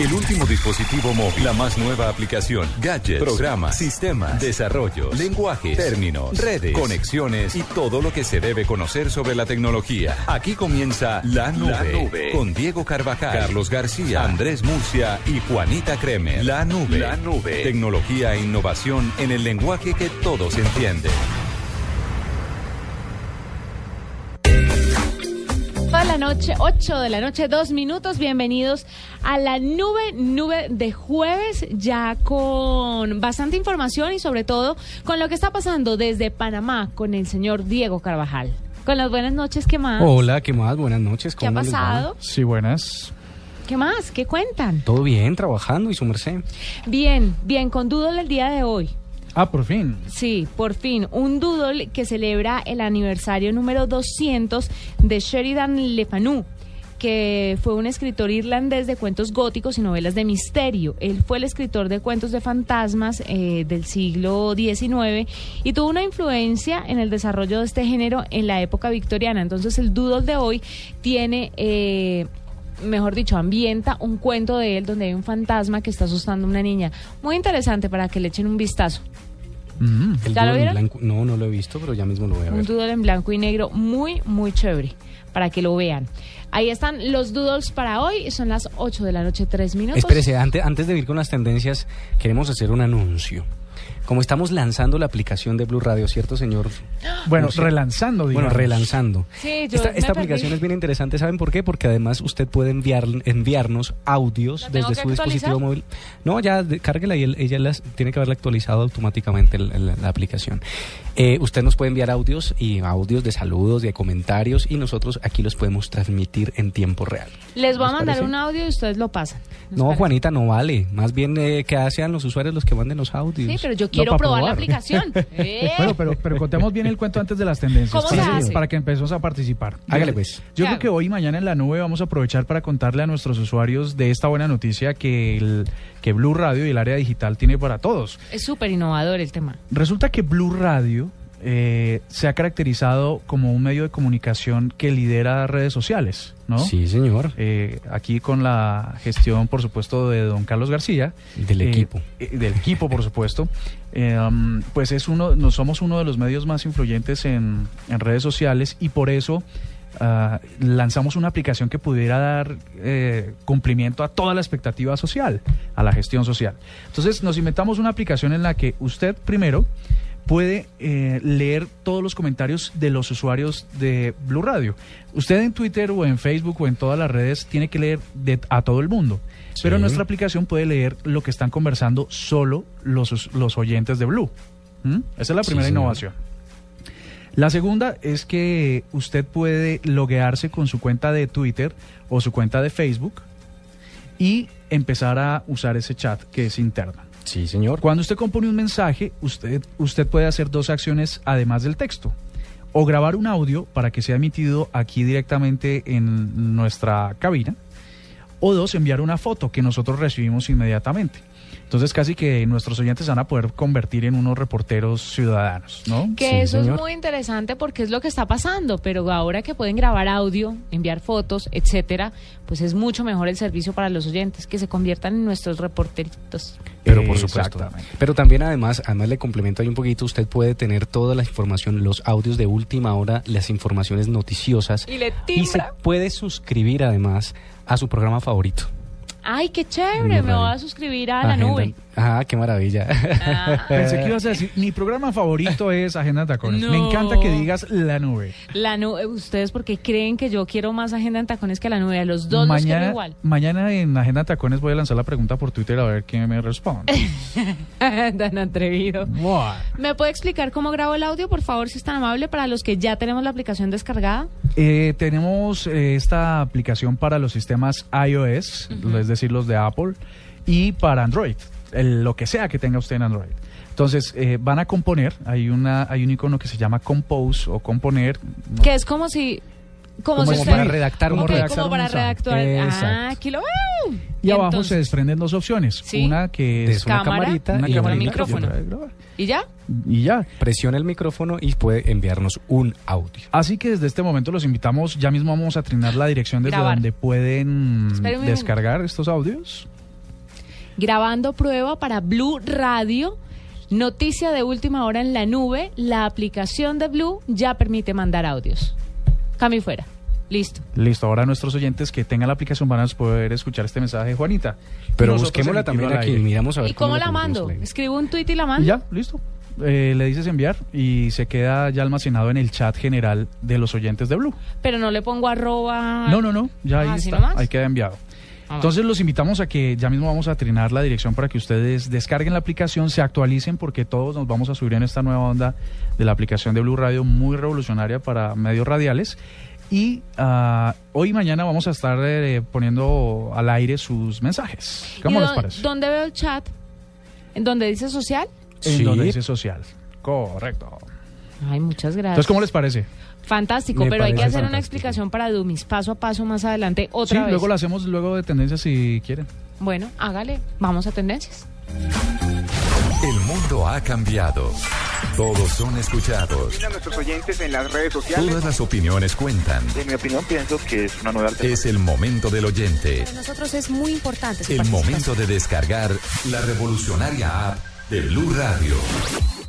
El último dispositivo móvil, la más nueva aplicación, gadgets, programas, sistemas, desarrollos, lenguajes, términos, redes, conexiones y todo lo que se debe conocer sobre la tecnología. Aquí comienza La Nube, La Nube con Diego Carvajal, Carlos García, Andrés Murcia y Juanita Kremer. La Nube, La Nube, tecnología e innovación en el lenguaje que todos entienden. Noche, 8 de la noche, dos minutos. Bienvenidos a la nube, nube de jueves, ya con bastante información y sobre todo con lo que está pasando desde Panamá con el señor Diego Carvajal. Con las buenas noches, ¿qué más? Hola, ¿qué más? Buenas noches. ¿Qué ha ¿cómo les va? pasado? Sí, buenas. ¿Qué más? ¿Qué cuentan? Todo bien, trabajando y su merced. Bien, bien, con Doodle el día de hoy. Ah, por fin. Sí, por fin, un doodle que celebra el aniversario número 200 de Sheridan Le Fanu que fue un escritor irlandés de cuentos góticos y novelas de misterio. Él fue el escritor de cuentos de fantasmas eh, del siglo XIX y tuvo una influencia en el desarrollo de este género en la época victoriana. Entonces el doodle de hoy tiene... eh, mejor dicho, ambienta un cuento de él donde hay un fantasma que está asustando a una niña. Muy interesante para que le echen un vistazo. Mm. El ¿Ya lo dúo en vieron? blanco- No, no lo he visto, pero ya mismo lo voy a Un ver. doodle en blanco y negro muy, muy chévere para que lo vean. Ahí están los doodles para hoy. Son las 8 de la noche, 3 minutos. Espérese, antes, antes de ir con las tendencias, queremos hacer un anuncio. Como estamos lanzando la aplicación de Blue Radio, ¿cierto, señor? Bueno, No sé. relanzando, digamos. Bueno, relanzando. Sí, yo Esta, perdí. aplicación es bien interesante, ¿saben por qué? Porque además usted puede enviar, enviarnos audios ¿La tengo desde su dispositivo móvil. No, ya de- cárguela y él- ella las, tiene que haberla actualizado automáticamente la aplicación. Eh, usted nos puede enviar audios y audios de saludos, de comentarios y nosotros aquí los podemos transmitir en tiempo real. Les voy a ¿Les mandar parece? un audio y ustedes lo pasan. ¿Les No, parece? Juanita, no vale. Más bien eh, que sean los usuarios los que manden los audios. Sí, pero yo quiero probar, la aplicación. Eh. Bueno, pero, pero contemos bien el cuento antes de las tendencias. ¿Cómo para, se que- hace? para que empecemos a participar. Hágale, pues. Yo creo que hoy y mañana en la nube vamos a aprovechar para contarle a nuestros usuarios de esta buena noticia que, el, que Blue Radio y el área digital tiene para todos. Es súper innovador el tema. Resulta que Blue Radio eh, se ha caracterizado como un medio de comunicación que lidera redes sociales, ¿no? Sí, señor. Eh, aquí con la gestión, por supuesto, de don Carlos García. Del Eh, equipo. del equipo, por supuesto. Um, pues es uno, no somos uno de los medios más influyentes en, en redes sociales y por eso ah, lanzamos una aplicación que pudiera dar eh, cumplimiento a toda la expectativa social, a la gestión social. Entonces nos inventamos una aplicación en la que usted primero puede eh, leer todos los comentarios de los usuarios de Blue Radio. Usted en Twitter o en Facebook o en todas las redes tiene que leer de, a todo el mundo. Sí. Pero nuestra aplicación puede leer lo que están conversando solo los, los oyentes de Blue. ¿Mm? Esa es la primera innovación. La segunda es que usted puede loguearse con su cuenta de Twitter o su cuenta de Facebook y empezar a usar ese chat que es interno. Sí, señor. Cuando usted compone un mensaje, usted, usted puede hacer dos acciones además del texto. O grabar un audio para que sea emitido aquí directamente en nuestra cabina. O dos, enviar una foto que nosotros recibimos inmediatamente. Entonces casi que nuestros oyentes se van a poder convertir en unos reporteros ciudadanos, ¿no? Que Sí, eso señor. es muy interesante porque es lo que está pasando, pero ahora que pueden grabar audio, enviar fotos, etcétera, pues es mucho mejor el servicio para los oyentes, que se conviertan en nuestros reporteritos. Pero por supuesto. Pero también además, además le complemento ahí un poquito, usted puede tener toda la información, los audios de última hora, las informaciones noticiosas. Y le Y se timbra. puede suscribir además a su programa favorito. Ay, qué chévere, me voy a suscribir a la nube. Ah, qué maravilla. Ah, Pensé que ibas a decir, mi programa favorito es Agenda de Tacones. Me encanta que digas la nube. la nube, ustedes porque creen que yo quiero más agenda en tacones que la nube, a los dos los quiero mañana, igual. mañana en Agenda de Tacones voy a lanzar la pregunta por Twitter a ver quién me responde. Tan atrevido. ¿Me puede explicar cómo grabo el audio, por favor, si es tan amable, para los que ya tenemos la aplicación descargada? Eh, tenemos eh, esta aplicación para los sistemas iOS, es decir, los de Apple, y para Android, el- lo que sea que tenga usted en Android. Entonces, eh, van a componer, hay, una, hay un icono que se llama Compose o componer. ¿no? Que es como si... Como, Como si usted... para redactar un Ok, redactar como un para redactar. Ah, aquí lo... Y abajo entonces- se desprenden dos opciones. Sí. Una que Es es una Cámara, camarita una y cámara un micrófono. ¿Y ya? Y ya. Presiona el micrófono y puede enviarnos un audio. Así que desde este momento los invitamos, ya mismo vamos a trinar la dirección desde Grabar. donde pueden un descargar estos audios. Grabando prueba para Blue Radio. Noticia de última hora en la nube. La aplicación de Blue ya permite mandar audios. Cambio fuera. Listo. Listo, ahora nuestros oyentes que tengan la aplicación van a poder escuchar este mensaje de Juanita. Pero nosotros busquémosla también aquí. aire. Miramos a ver ¿Y cómo la mando? Escribo un tuit y la Y mando. ya, listo. Eh, le dices enviar y se queda ya almacenado en el chat general de los oyentes de Blue. Pero no le pongo arroba. No, no, no, ya ahí Ah, ¿así está, nomás? ahí queda enviado. Ah, Entonces los invitamos a que ya mismo vamos a trinar la dirección para que ustedes descarguen la aplicación, se actualicen porque todos nos vamos a subir en esta nueva onda de la aplicación de Blue Radio muy revolucionaria para medios radiales. Y ah, hoy y mañana vamos a estar eh, poniendo al aire sus mensajes. ¿Y ¿Cómo les parece? ¿Dónde veo el chat? ¿En donde dice social? En Sí. donde dice social. Correcto. Ay, muchas gracias. Entonces, ¿cómo les parece? Fantástico, Me pero hay que hacer una explicación para Dummies, paso a paso más adelante, Sí, otra vez. luego lo hacemos luego de tendencias si quieren. Bueno, hágale, vamos a tendencias. El mundo ha cambiado. Todos son escuchados. a nuestros oyentes en las redes sociales. Todas las opiniones cuentan. En mi opinión, pienso que es una nueva alternativa. Es el momento del oyente. Para nosotros es muy importante El momento de descargar la revolucionaria app de Blue Radio.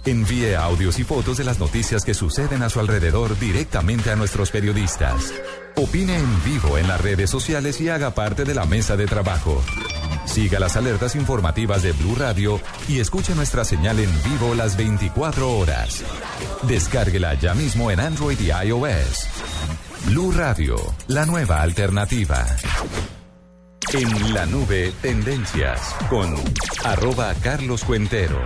Envíe audios y fotos de las noticias que suceden a su alrededor directamente a nuestros periodistas. Opine en vivo en las redes sociales y haga parte de la mesa de trabajo. Siga las alertas informativas de Blue Radio y escuche nuestra señal en vivo las 24 horas. Descárguela ya mismo en Android y iOS. Blue Radio, la nueva alternativa. En la nube, tendencias con arroba Carlos Cuentero.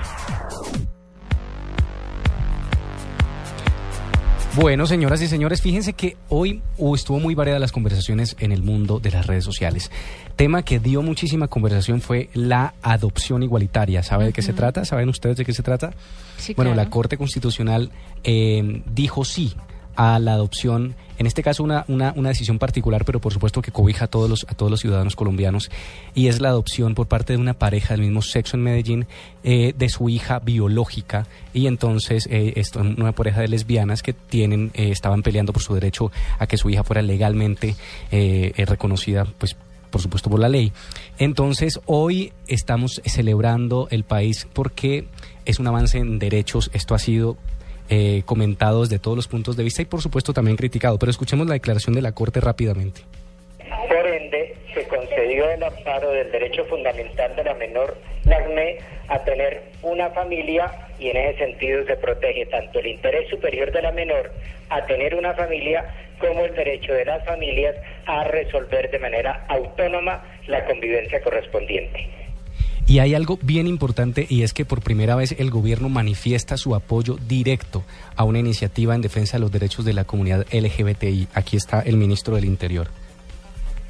Bueno, señoras y señores, fíjense que hoy uh, estuvo muy variadas las conversaciones en el mundo de las redes sociales. Tema que dio muchísima conversación fue la adopción igualitaria. ¿Sabe de qué se trata? ¿Saben ustedes de qué se trata? Sí, bueno, claro. la Corte Constitucional eh, dijo sí a la adopción, en este caso una, una, una decisión particular, pero por supuesto que cobija a todos, los, a todos los ciudadanos colombianos, y es la adopción por parte de una pareja del mismo sexo en Medellín eh, de su hija biológica, y entonces eh, esto, una pareja de lesbianas que tienen, eh, estaban peleando por su derecho a que su hija fuera legalmente eh, reconocida, pues por supuesto por la ley. Entonces, hoy estamos celebrando el país porque es un avance en derechos. Esto ha sido eh, comentado desde todos los puntos de vista y por supuesto también criticado. Pero escuchemos la declaración de la Corte rápidamente. Por ende, se concedió el amparo del derecho fundamental de la menor LACME a tener una familia y en ese sentido se protege tanto el interés superior de la menor a tener una familia como el derecho de las familias a resolver de manera autónoma la convivencia correspondiente. Y hay algo bien importante y es que por primera vez el gobierno manifiesta su apoyo directo a una iniciativa en defensa de los derechos de la comunidad LGBTI. Aquí está el ministro del Interior.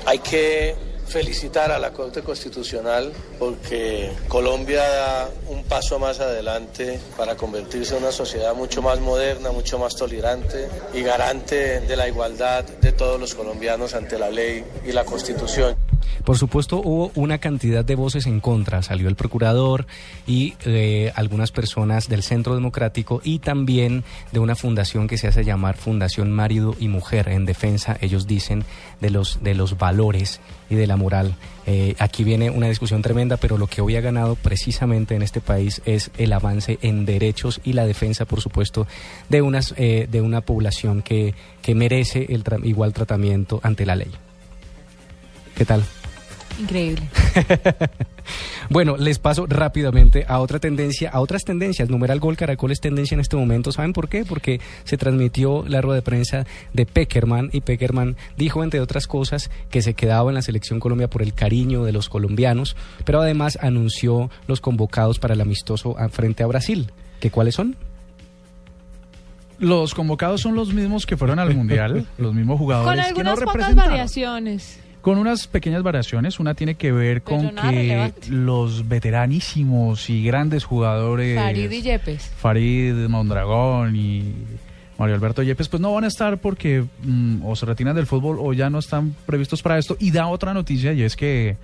Hay que felicitar a la Corte Constitucional porque Colombia da un paso más adelante para convertirse en una sociedad mucho más moderna, mucho más tolerante y garante de la igualdad de todos los colombianos ante la ley y la Constitución. Por supuesto, hubo una cantidad de voces en contra. Salió el procurador y eh, algunas personas del Centro Democrático y también de una fundación que se hace llamar Fundación Marido y Mujer en defensa, ellos dicen, de los, de los valores y de la moral. Eh, aquí viene una discusión tremenda, pero lo que hoy ha ganado precisamente en este país es el avance en derechos y la defensa, por supuesto, de, unas, eh, de una población que, que merece el tra- igual tratamiento ante la ley. ¿Qué tal? Increíble. Bueno, les paso rápidamente a otra tendencia, a otras tendencias. Numeral Gol Caracol es tendencia en este momento. ¿Saben por qué? Porque se transmitió la rueda de prensa de Peckerman y Peckerman dijo, entre otras cosas, que se quedaba en la selección Colombia por el cariño de los colombianos, pero además anunció los convocados para el amistoso frente a Brasil. ¿Que cuáles son? Los convocados son los mismos que fueron al Mundial, los mismos jugadores Con que no algunas pocas variaciones. Con unas pequeñas variaciones, una tiene que ver con que relevante. los veteranísimos y grandes jugadores Farid y Yepes. Farid Mondragón y Mario Alberto Yepes, pues no van a estar porque mm, o se retiran del fútbol o ya no están previstos para esto. Y da otra noticia y es que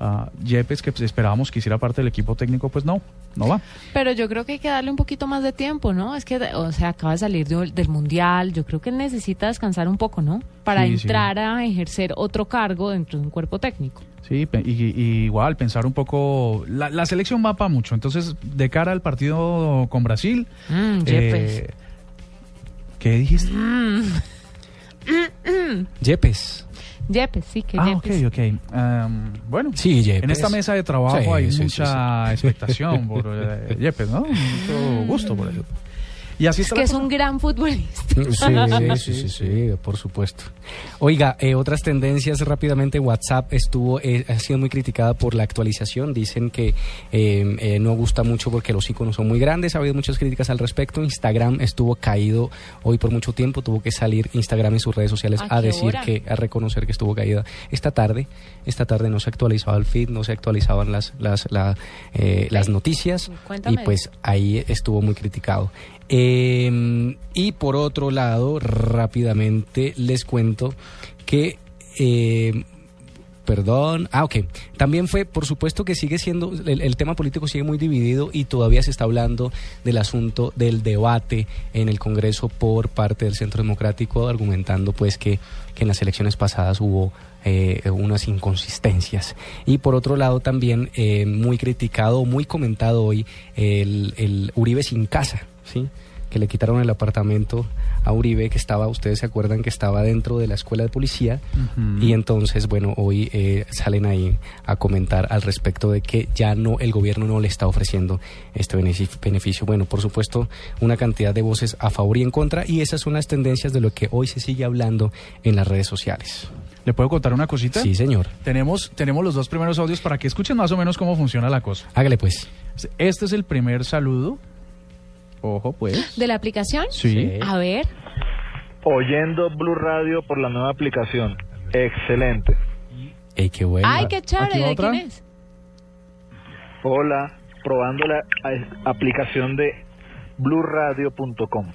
ah, Yepes, que pues, esperábamos que hiciera parte del equipo técnico, pues no, no va. Pero yo creo que hay que darle un poquito más de tiempo, ¿no? Es que, o sea, acaba de salir de- del Mundial. Yo creo que él necesita descansar un poco, ¿no? Para Sí, sí. entrar a ejercer otro cargo dentro de un cuerpo técnico. Sí, y, y igual pensar un poco, la, la selección va para mucho, entonces de cara al partido con Brasil, Mm, Yepes. eh, ¿qué dijiste? Yepes. Yepes, sí, que Ah, ok, Yepes. ok. Em, bueno, Sí, Yepes. en esta mesa de trabajo Sí, hay sí, sí, mucha expectación por eh, Yepes, ¿no? Mucho gusto por eso. Y así Es que es un gran futbolista. Sí, sí, sí, sí, por supuesto. Oiga, eh, otras tendencias rápidamente. WhatsApp estuvo eh, ha sido muy criticada por la actualización. Dicen que eh, eh, no gusta mucho porque los iconos son muy grandes. Ha habido muchas críticas al respecto. Instagram estuvo caído hoy por mucho tiempo. Tuvo que salir Instagram en sus redes sociales ¿A decir hora? que a reconocer que estuvo caída esta tarde. Esta tarde no se actualizaba el feed, no se actualizaban las las la, eh, las noticias Cuéntame. y pues ahí estuvo muy criticado. Eh, y por otro lado, rápidamente les cuento que... eh, Perdón. Ah, ok. También fue, por supuesto que sigue siendo, el, tema político sigue muy dividido y todavía se está hablando del asunto del debate en el Congreso por parte del Centro Democrático, argumentando pues que, que en las elecciones pasadas hubo eh, unas inconsistencias. Y por otro lado también eh, muy criticado, muy comentado hoy el, el Uribe sin casa, ¿sí? que le quitaron el apartamento a Uribe, que estaba, ustedes se acuerdan que estaba dentro de la escuela de policía, y entonces, bueno, hoy eh, salen ahí a comentar al respecto de que ya no, el gobierno no le está ofreciendo este beneficio. beneficio. Bueno, por supuesto, una cantidad de voces a favor y en contra, y esas son las tendencias de lo que hoy se sigue hablando en las redes sociales. ¿Le puedo contar una cosita? Sí, señor. Tenemos, tenemos los dos primeros audios para que escuchen más o menos cómo funciona la cosa. Hágale pues. Este es el primer saludo. Ojo, pues. ¿De la aplicación? Sí. A ver. Oyendo Blue Radio por la nueva aplicación. Excelente. Ey, qué bueno. Ay, qué chévere. ¿Aquí va ¿De quién es? Hola, probando la a- aplicación de blueradio.com.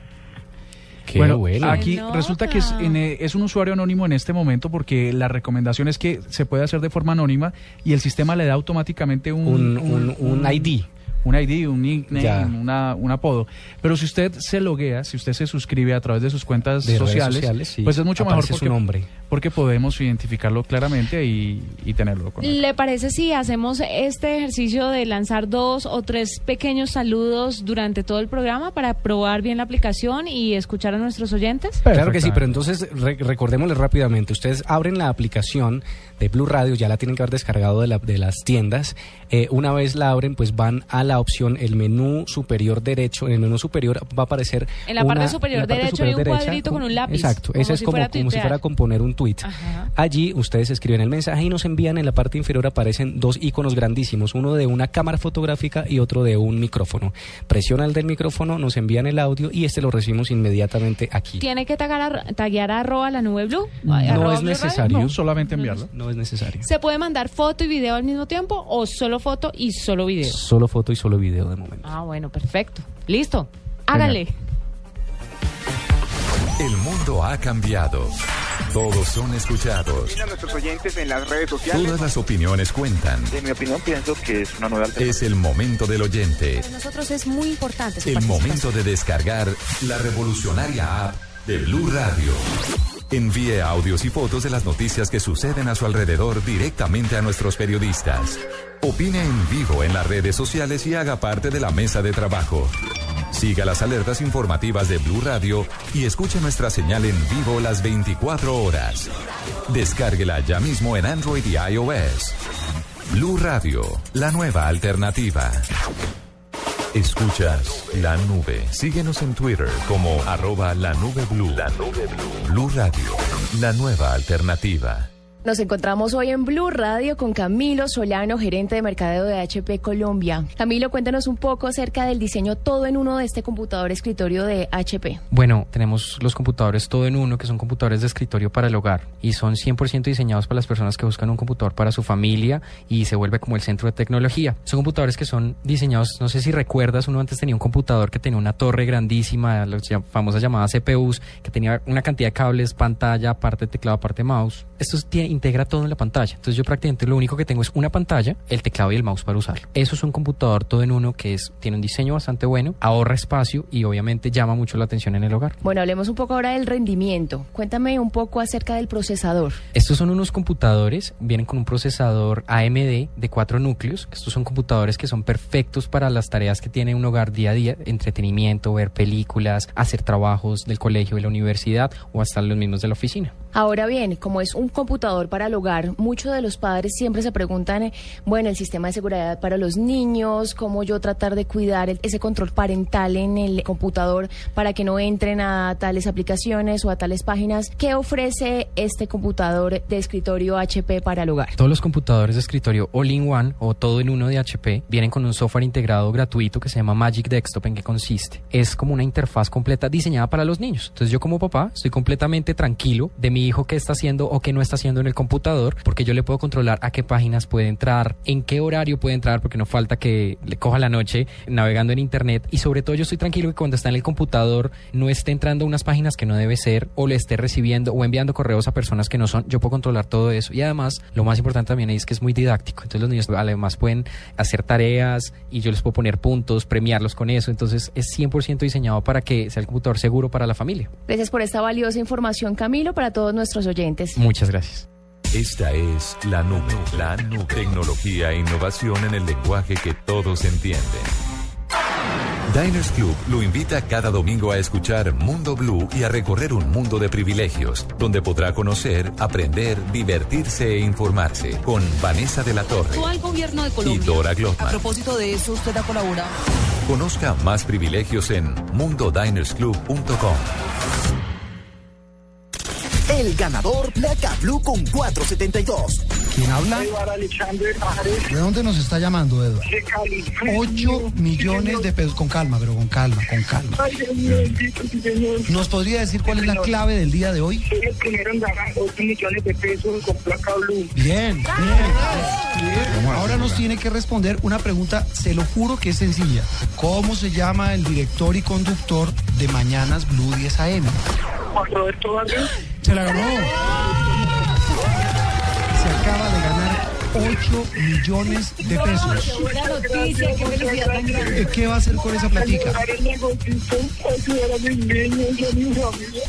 Qué bueno, bueno. aquí resulta que es, en, eh, es un usuario anónimo en este momento porque la recomendación es que se puede hacer de forma anónima y el sistema le da automáticamente un, Un, un, un ID. Un ID, un nickname, una, un apodo. Pero si usted se loguea, si usted se suscribe a través de sus cuentas De sociales, sociales, sí. pues es mucho mejor Aparece su porque, nombre. porque podemos identificarlo claramente y, y tenerlo con él. ¿Le parece si hacemos este ejercicio de lanzar dos o tres pequeños saludos durante todo el programa para probar bien la aplicación y escuchar a nuestros oyentes? Claro que sí, pero entonces re- recordémosles rápidamente. Ustedes abren la aplicación de Blue Radio, ya la tienen que haber descargado de, la- de las tiendas. Eh, una vez la abren, pues van a la opción, el menú superior derecho. En el menú superior va a aparecer. En la parte una- superior en la parte derecho hay un derecha, cuadrito con un lápiz, Exacto, ese es si como, como si fuera componer un tweet. Ajá. Allí ustedes escriben el mensaje y nos envían en la parte inferior aparecen dos iconos grandísimos, uno de una cámara fotográfica y otro de un micrófono. Presiona el del micrófono, nos envían el audio y este lo recibimos inmediatamente aquí. ¿Tiene que tagar a- taguear a arroba la nube blue? No Arroba es Blue necesario. No, solamente enviarlo. No es necesario. ¿Se puede mandar foto y video al mismo tiempo o solo foto y solo video? Solo foto y solo video de momento. Ah, bueno, perfecto. Listo. Hágale. El mundo ha cambiado. Todos son escuchados. Opina a nuestros oyentes en las redes sociales. Todas las opiniones cuentan. En mi opinión, pienso que es una nueva alternativa. Es el momento del oyente. Para nosotros es muy importante su El momento de descargar la revolucionaria app de Blue Radio. Envíe audios y fotos de las noticias que suceden a su alrededor directamente a nuestros periodistas. Opine en vivo en las redes sociales y haga parte de la mesa de trabajo. Siga las alertas informativas de Blue Radio y escuche nuestra señal en vivo las 24 horas. Descárguela ya mismo en Android y iOS. Blue Radio, la nueva alternativa. Escuchas la nube. Síguenos en Twitter como arroba la nube blue. La nube blue. Blue Radio, la nueva alternativa. Nos encontramos hoy en Blue Radio con Camilo Solano, gerente de mercadeo de HP Colombia. Camilo, cuéntanos un poco acerca del diseño todo en uno de este computador escritorio de HP. Bueno, tenemos los computadores todo en uno, que son computadores de escritorio para el hogar y son 100% diseñados para las personas que buscan un computador para su familia y se vuelve como el centro de tecnología. Son computadores que son diseñados, no sé si recuerdas, uno antes tenía un computador que tenía una torre grandísima, las famosas llamadas CPUs, que tenía una cantidad de cables, pantalla, parte teclado, parte mouse. Esto tiene integra todo en la pantalla. Entonces yo prácticamente lo único que tengo es una pantalla, el teclado y el mouse para usarlo. Eso es un computador todo en uno que es, tiene un diseño bastante bueno, ahorra espacio y obviamente llama mucho la atención en el hogar. Bueno, hablemos un poco ahora del rendimiento. Cuéntame un poco acerca del procesador. Estos son unos computadores, vienen con un procesador AMD de cuatro núcleos. Estos son computadores que son perfectos para las tareas que tiene un hogar día a día, entretenimiento, ver películas, hacer trabajos del colegio, de la universidad o hasta los mismos de la oficina. Ahora bien, como es un computador para el hogar, muchos de los padres siempre se preguntan, eh, bueno, el sistema de seguridad para los niños, cómo yo tratar de cuidar ese control parental en el computador para que no entren a tales aplicaciones o a tales páginas. ¿Qué ofrece este computador de escritorio HP para el hogar? Todos los computadores de escritorio all-in-one o todo en uno de HP vienen con un software integrado gratuito que se llama Magic Desktop. ¿En qué consiste? Es como una interfaz completa diseñada para los niños. Entonces yo como papá estoy completamente tranquilo de mi hijo qué está haciendo o qué no está haciendo en el computador, porque yo le puedo controlar a qué páginas puede entrar, en qué horario puede entrar, porque no falta que le coja la noche navegando en internet. Y sobre todo yo estoy tranquilo que cuando está en el computador no esté entrando a unas páginas que no debe ser, o le esté recibiendo o enviando correos a personas que no son. Yo puedo controlar todo eso. Y además, lo más importante también es que es muy didáctico. Entonces los niños además pueden hacer tareas y yo les puedo poner puntos, premiarlos con eso. Entonces es 100% diseñado para que sea el computador seguro para la familia. Gracias por esta valiosa información, Camilo, para todos nuestros oyentes. Muchas gracias. Esta es la nube, la nube. Tecnología e innovación en el lenguaje que todos entienden. Diners Club lo invita cada domingo a escuchar Mundo Blue y a recorrer un mundo de privilegios, donde podrá conocer, aprender, divertirse e informarse con Vanessa de la Torre al gobierno de y Colombia. Dora A Glotman. propósito de eso, usted ha colaborado. Conozca más privilegios en mundodinersclub.com. El ganador Placa Blue con 472. ¿Quién habla? ¿De dónde nos está llamando, Eduardo? 8 millones de pesos. Con calma, pero con calma, con calma. ¿Nos podría decir cuál es la clave del día de hoy? Soy el primero en ganar 8 millones de pesos con placa blue. Bien, bien. bien. Ahora nos tiene que responder una pregunta, se lo juro que es sencilla. ¿Cómo se llama el director y conductor de Mañanas Blue 10 AM? Juan Roberto Vargas. Se la ganó. Se acaba de ganar 8 millones de pesos. Buena noticia, qué felicidad tan grande. ¿Qué va a hacer con esa platica?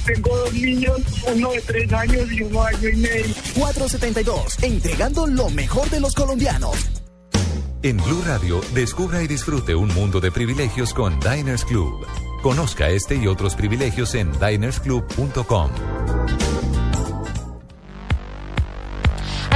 Tengo dos niños, uno de tres años y uno año y medio. 472. Entregando lo mejor de los colombianos. En Blue Radio, descubra y disfrute un mundo de privilegios con Diners Club. Conozca este y otros privilegios en dinersclub.com.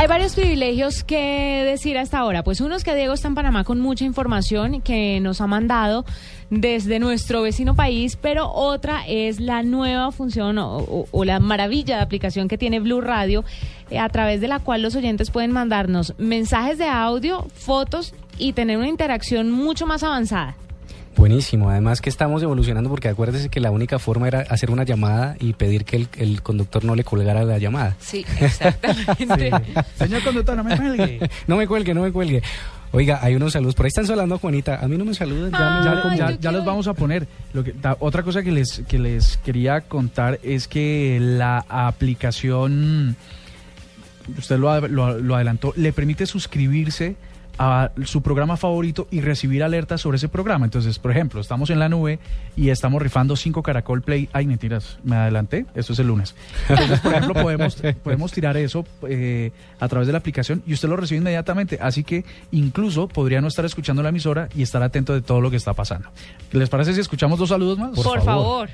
Hay varios privilegios que decir hasta ahora. Pues uno es que Diego está en Panamá con mucha información que nos ha mandado desde nuestro vecino país, pero otra es la nueva función o, o- la maravilla de aplicación que tiene Blue Radio, eh, a través de la cual los oyentes pueden mandarnos mensajes de audio, fotos y tener una interacción mucho más avanzada. Buenísimo, además que estamos evolucionando porque acuérdese que la única forma era hacer una llamada y pedir que el, el conductor no le colgara la llamada. Sí, exactamente. Señor conductor, no me cuelgue. No me cuelgue, no me cuelgue. Oiga, hay unos saludos. Por ahí están saludando, Juanita. A mí no me saludan. Ya, me- Ya, ya- ya- yo ya quiero los vamos a poner. Lo que, ta- otra cosa que les, que les quería contar es que la aplicación, usted lo, lo- lo adelantó, le permite suscribirse a su programa favorito y recibir alertas sobre ese programa. Entonces, por ejemplo, estamos en la nube y estamos rifando cinco Caracol Play. Ay, mentiras, me adelanté. Esto es el lunes. Entonces, por ejemplo, podemos, podemos tirar eso eh, a través de la aplicación y usted lo recibe inmediatamente. Así que incluso podría no estar escuchando la emisora y estar atento de todo lo que está pasando. ¿Les parece si escuchamos dos saludos más? Por, favor.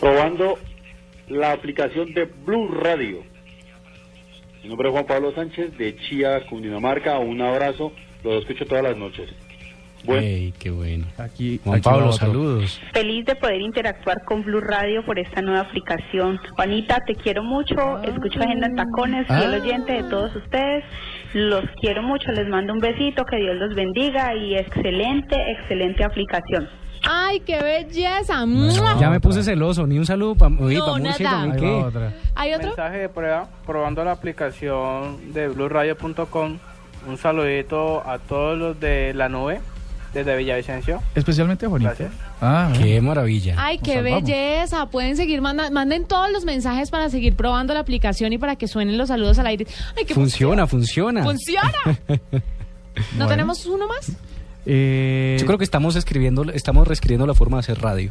probando la aplicación de Blue Radio. Mi nombre es Juan Pablo Sánchez de Chía, Cundinamarca. Un abrazo, los escucho todas las noches. Ey, qué bueno. Aquí, Juan aquí Pablo, saludos. Feliz de poder interactuar con Blue Radio por esta nueva aplicación. Juanita, te quiero mucho. Escucho Agenda en Tacones, fiel Ah. oyente de todos ustedes. Los quiero mucho, les mando un besito, que Dios los bendiga y excelente, excelente aplicación. ¡Ay, qué belleza! ¡Mua! Ya me puse celoso, ni un saludo para No, Murcia, nada. va otra. ¿Hay otro? Mensaje de prueba, probando la aplicación de blueradio.com. Un saludito a todos los de la nube, desde Villavicencio. Especialmente a Juanita. Gracias. Ah, Qué maravilla. Ay, qué belleza. Pueden seguir, manda- manden todos los mensajes para seguir probando la aplicación y para que suenen los saludos al aire. Ay, qué Funciona, funciona. ¡Funciona! ¿No Bueno. tenemos uno más? Eh, Yo creo que estamos escribiendo, estamos reescribiendo la forma de hacer radio,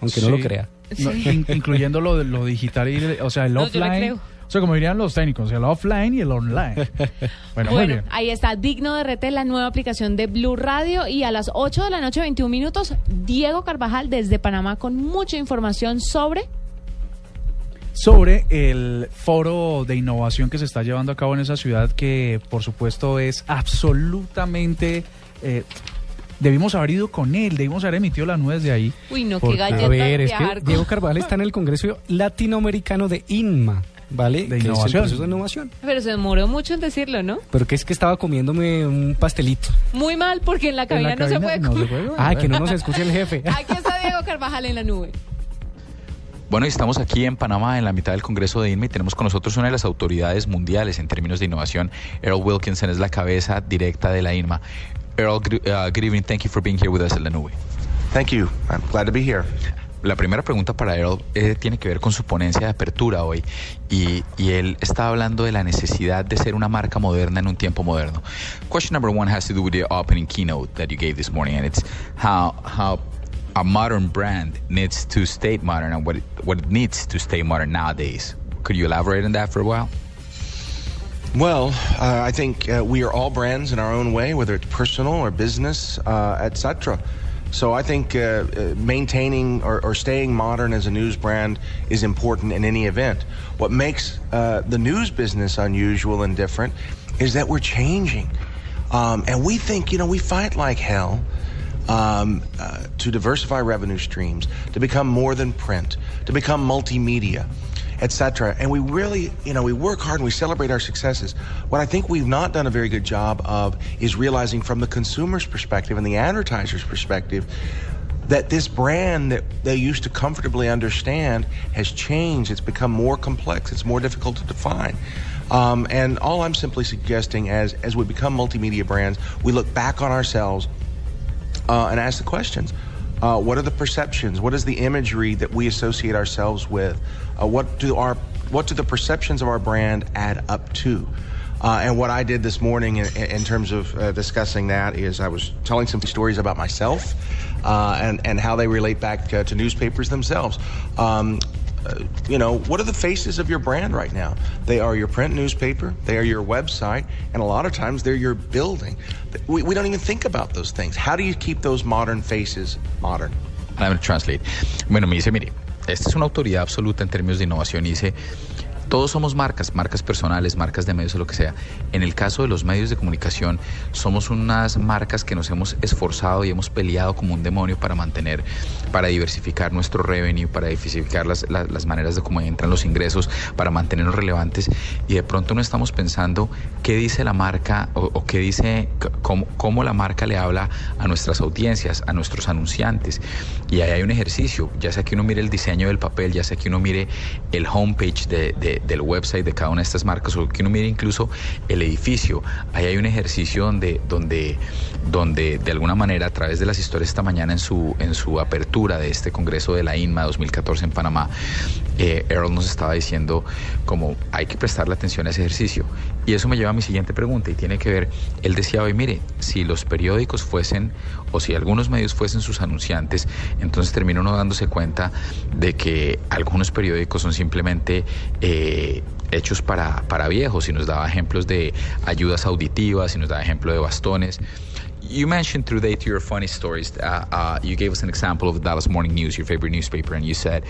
aunque no lo crea. no, incluyendo lo, lo digital, y, el- o sea, el No, yo le offline. creo. O sea, como dirían los técnicos, el offline y el online. Bueno, muy bien. ahí está, Digno de Rete, la nueva aplicación de Blue Radio. Y a las 8 de la noche, 21 minutos, Diego Carvajal desde Panamá con mucha información sobre... sobre el foro de innovación que se está llevando a cabo en esa ciudad que por supuesto es absolutamente eh, debimos haber ido con él debimos haber emitido la nube desde ahí Uy, no, Porque- qué galleta A ver, es viajar que con- Diego Carvajal está en el Congreso Latinoamericano de INMA, ¿vale? De Que es el innovación. proceso de innovación. Pero se demoró mucho en decirlo, ¿no? Pero que es que estaba comiéndome un pastelito. Muy mal, porque en la cabina, En la no, se puede no se comer. puede comer. Ah, que no nos escuche el jefe. Aquí está Diego Carvajal en la nube. Bueno, y estamos aquí en Panamá, en la mitad del Congreso de INMA, y tenemos con nosotros una de las autoridades mundiales en términos de innovación. Earl Wilkinson es la cabeza directa de la INMA. Earl, gr- uh, good evening. Thank you for being here with us en la nube. Thank you. I'm glad to be here. La primera pregunta para Earl eh, tiene que ver con su ponencia de apertura hoy y, y él está hablando de la necesidad de ser una marca moderna en un tiempo moderno. Question number one has to do with the opening keynote that you gave this morning and it's how how a modern brand needs to stay modern and what it, what it needs to stay modern nowadays. Could you elaborate on that for a while? Well, uh, I think uh, we are all brands in our own way, whether it's personal or business, uh, etc. So I think uh, uh, maintaining or, or staying modern as a news brand is important in any event. What makes uh, the news business unusual and different is that we're changing. Um, and we think, you know, we fight like hell um, to diversify revenue streams, to become more than print, to become multimedia, etc. And we really, you know, we work hard and we celebrate our successes. What I think we've not done a very good job of is realizing from the consumer's perspective and the advertiser's perspective that this brand that they used to comfortably understand has changed. It's become more complex. It's more difficult to define. Um, and all I'm simply suggesting as as we become multimedia brands, we look back on ourselves uh, and ask the questions. Uh, what are the perceptions? What is the imagery that we associate ourselves with? Uh, what do our what do the perceptions of our brand add up to? Uh, and what I did this morning in, in terms of uh, discussing that is I was telling some stories about myself uh, and and how they relate back uh, to newspapers themselves. Um, Uh, you know, what are the faces of your brand right now? They are your print newspaper, they are your website, and a lot of times they're your building. We, we don't even think about those things. How do you keep those modern faces modern? I'm going to translate. Bueno, me dice, mire, esta es una autoridad absoluta en términos de innovación y dice, todos somos marcas, marcas personales, marcas de medios o lo que sea. En el caso de los medios de comunicación, somos unas marcas que nos hemos esforzado y hemos peleado como un demonio para mantener, para diversificar nuestro revenue, para diversificar las, las, maneras de cómo entran los ingresos, para mantenernos relevantes y de pronto no estamos pensando qué dice la marca o, qué dice, cómo, cómo la marca le habla a nuestras audiencias, a nuestros anunciantes. Y ahí hay un ejercicio, ya sea que uno mire el diseño del papel, ya sea que uno mire el homepage de- del website de cada una de estas marcas, o que uno mire incluso el edificio. Ahí hay un ejercicio donde, donde, donde de alguna manera, a través de las historias esta mañana en su, en su apertura de este Congreso de la INMA 2014 en Panamá, eh, Earl nos estaba diciendo como hay que prestarle atención a ese ejercicio. Y eso me lleva a mi siguiente pregunta y tiene que ver, él decía hoy, mire, si los periódicos fuesen o si algunos medios fuesen sus anunciantes, entonces termina uno dándose cuenta de que algunos periódicos son simplemente eh, hechos para, para viejos y nos daba ejemplos de ayudas auditivas y nos daba ejemplo de bastones. You mentioned through to your funny stories. Uh, uh, you gave us an example of the Dallas Morning News, your favorite newspaper, and you said,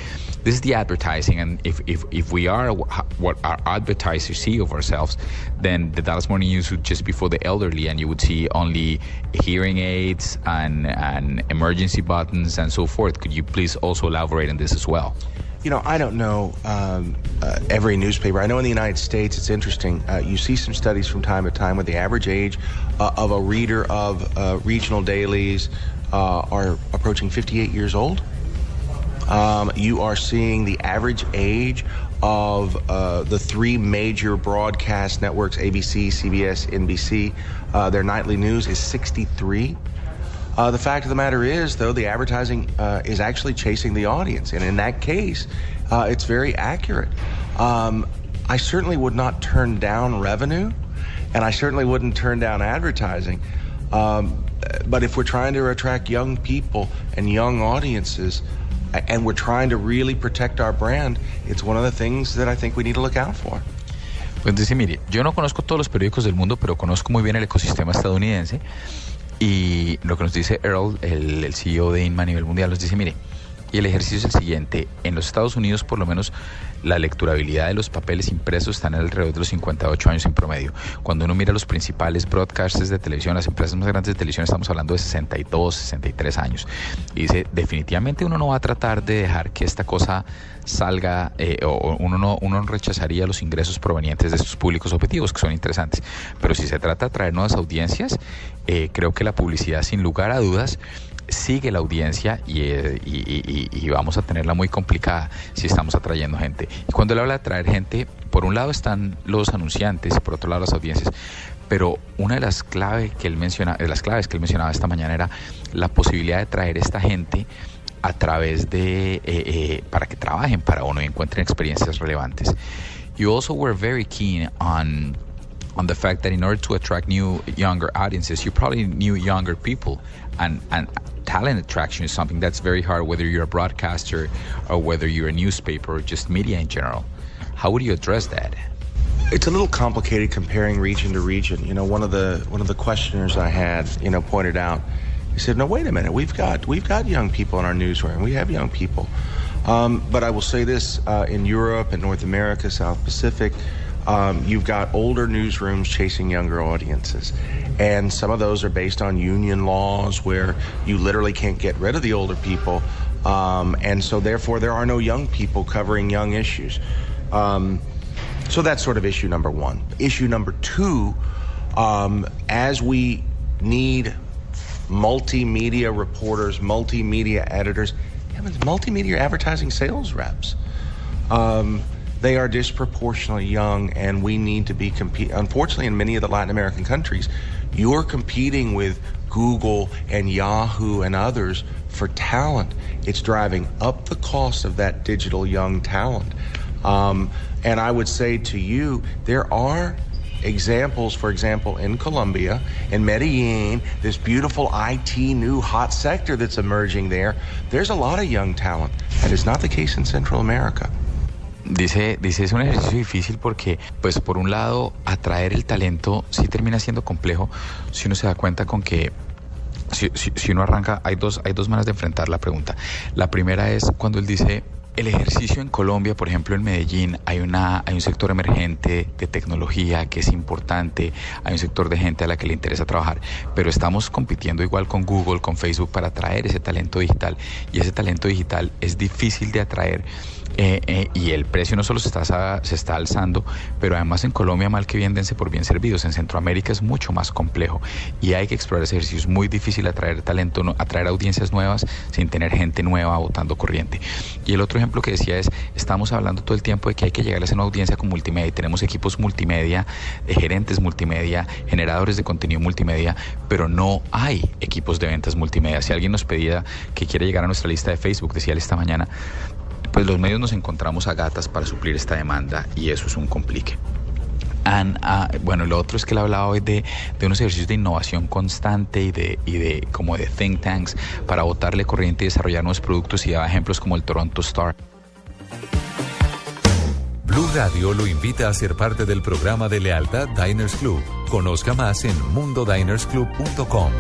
"This is the advertising, and if if, if we are what our advertisers see of ourselves, then the Dallas Morning News would just be for the elderly, and you would see only hearing aids and and emergency buttons and so forth." Could you please also elaborate on this as well? You know, I don't know um, uh, every newspaper. I know in the United States, it's interesting. Uh, you see some studies from time to time where the average age uh, of a reader of uh, regional dailies uh, are approaching 58 years old. Um, you are seeing the average age of uh, the three major broadcast networks ABC, CBS, NBC. their nightly news is 63. Uh, the fact of the matter is, though, the advertising uh, is actually chasing the audience. And in that case, uh, it's very accurate. Um, I certainly would not turn down revenue, and I certainly wouldn't turn down advertising. Um, but if we're trying to attract young people and young audiences, and we're trying to really protect our brand, it's one of the things that I think we need to look out for. Pues dice, mire, yo no conozco todos los periódicos del mundo, pero conozco muy bien el ecosistema estadounidense. Y lo que nos dice Earl, el, CEO de Inma a nivel mundial, nos dice, mire, y el ejercicio es el siguiente, en los Estados Unidos por lo menos la lecturabilidad de los papeles impresos está en alrededor de los 58 años en promedio. Cuando uno mira los principales broadcasters de televisión, las empresas más grandes de televisión, estamos hablando de 62, 63 años. Y dice, definitivamente uno no va a tratar de dejar que esta cosa salga eh, o uno no, uno rechazaría los ingresos provenientes de estos públicos objetivos que son interesantes. Pero si se trata de traer nuevas audiencias, eh, creo que la publicidad sin lugar a dudas sigue la audiencia eh, y, vamos a tenerla muy complicada si estamos atrayendo gente. Y cuando él habla de atraer gente, por un lado están los anunciantes y por otro lado las audiencias. Pero una de las claves que él menciona, de las claves que él mencionaba esta mañana era la posibilidad de traer esta gente a través de eh, eh, para que trabajen para uno y encuentren experiencias relevantes. You also were very keen on on the fact that in order to attract new younger audiences, you probably need younger people and and talent attraction is something that's very hard, whether you're a broadcaster or whether you're a newspaper or just media in general. How would you address that? It's a little complicated comparing region to region. You know, one of the one of the questioners I had, you know, pointed out. He said, "No, wait a minute. We've got we've got young people in our newsroom. We have young people." Um, but I will say this: uh, in Europe and North America, South Pacific, um, you've got older newsrooms chasing younger audiences. And some of those are based on union laws where you literally can't get rid of the older people. Um, and so, therefore, there are no young people covering young issues. Um, so, that's sort of issue number one. Issue number two um, as we need multimedia reporters, multimedia editors, multimedia advertising sales reps. Um, they are disproportionately young, and we need to be compete. Unfortunately, in many of the Latin American countries, you're competing with Google and Yahoo and others for talent. It's driving up the cost of that digital young talent. Um, and I would say to you, there are examples, for example, in Colombia, in Medellin, this beautiful IT new hot sector that's emerging there. There's a lot of young talent. That is not the case in Central America. Dice, dice, es un ejercicio difícil porque, pues, por un lado, atraer el talento sí termina siendo complejo si uno se da cuenta con que si, si, uno arranca, hay dos, hay dos maneras de enfrentar la pregunta. La primera es cuando él dice, el ejercicio en Colombia, por ejemplo en Medellín, hay, una, hay un sector emergente de tecnología que es importante, hay un sector de gente a la que le interesa trabajar, pero estamos compitiendo igual con Google, con Facebook para atraer ese talento digital y ese talento digital es difícil de atraer eh, eh, y el precio no solo se está, se está alzando, pero además en Colombia mal que bien por bien servidos. En Centroamérica es mucho más complejo y hay que explorar ese ejercicio. Es muy difícil atraer talento, atraer audiencias nuevas sin tener gente nueva votando corriente. Y el otro ejemplo que decía es, estamos hablando todo el tiempo de que hay que llegar a una audiencia con multimedia. Tenemos equipos multimedia, de gerentes multimedia, generadores de contenido multimedia, pero no hay equipos de ventas multimedia. Si alguien nos pedía que quiere llegar a nuestra lista de Facebook, decía él esta mañana, pues los medios nos encontramos a gatas para suplir esta demanda y eso es un complique. And, uh, bueno, lo otro es que él hablaba hoy de, de, unos ejercicios de innovación constante y de, y de como de think tanks para botarle corriente y desarrollar nuevos productos y daba ejemplos como el Toronto Star. Blue Radio lo invita a ser parte del programa de lealtad Diners Club. Conozca más en mundodinersclub.com.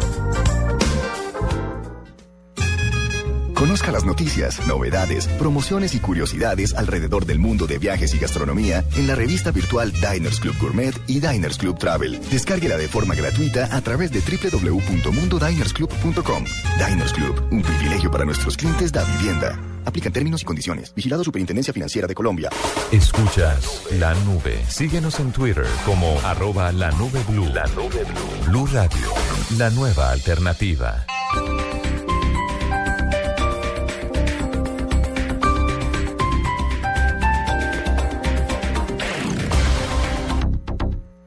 Conozca las noticias, novedades, promociones y curiosidades alrededor del mundo de viajes y gastronomía en la revista virtual Diners Club Gourmet y Diners Club Travel. Descárguela de forma gratuita a través de www.mundodinersclub.com. Diners Club, un privilegio para nuestros clientes da vivienda. Aplican términos y condiciones. Vigilado Superintendencia Financiera de Colombia. Escuchas la nube. Síguenos en Twitter como arroba la nube blue. La nube blue. Blue Radio, la nueva alternativa.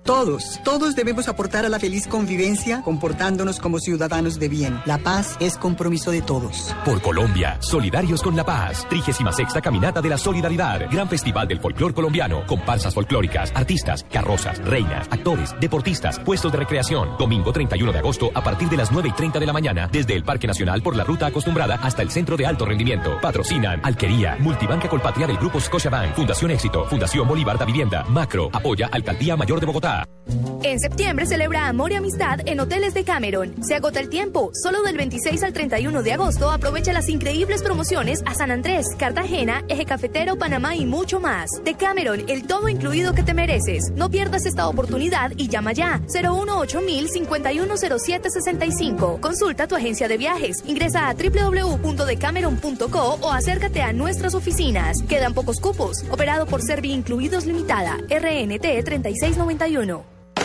Todos, todos debemos aportar a la feliz convivencia comportándonos como ciudadanos de bien. La paz es compromiso de todos. Por Colombia, solidarios con la paz. 36 Caminata de la Solidaridad. Gran Festival del Folclor Colombiano. Comparsas folclóricas, artistas, carrozas, reinas, actores, deportistas, puestos de recreación. Domingo 31 de agosto a partir de las 9 y 30 de la mañana. Desde el Parque Nacional por la ruta acostumbrada hasta el Centro de Alto Rendimiento. Patrocinan Alquería, Multibanca Colpatria del Grupo Scotiabank, Fundación Éxito, Fundación Bolívar da Vivienda, Macro, apoya Alcaldía Mayor de Bogotá. En septiembre celebra Amor y Amistad en Hoteles de Cameron. Se agota el tiempo. Solo del 26 al 31 de agosto aprovecha las increíbles promociones a San Andrés, Cartagena, Eje Cafetero, Panamá y mucho más. De Cameron, el todo incluido que te mereces. No pierdas esta oportunidad y llama ya. 018 510765 Consulta tu agencia de viajes. Ingresa a www.decameron.co o acércate a nuestras oficinas. Quedan pocos cupos. Operado por Servi Incluidos Limitada. RNT 3691.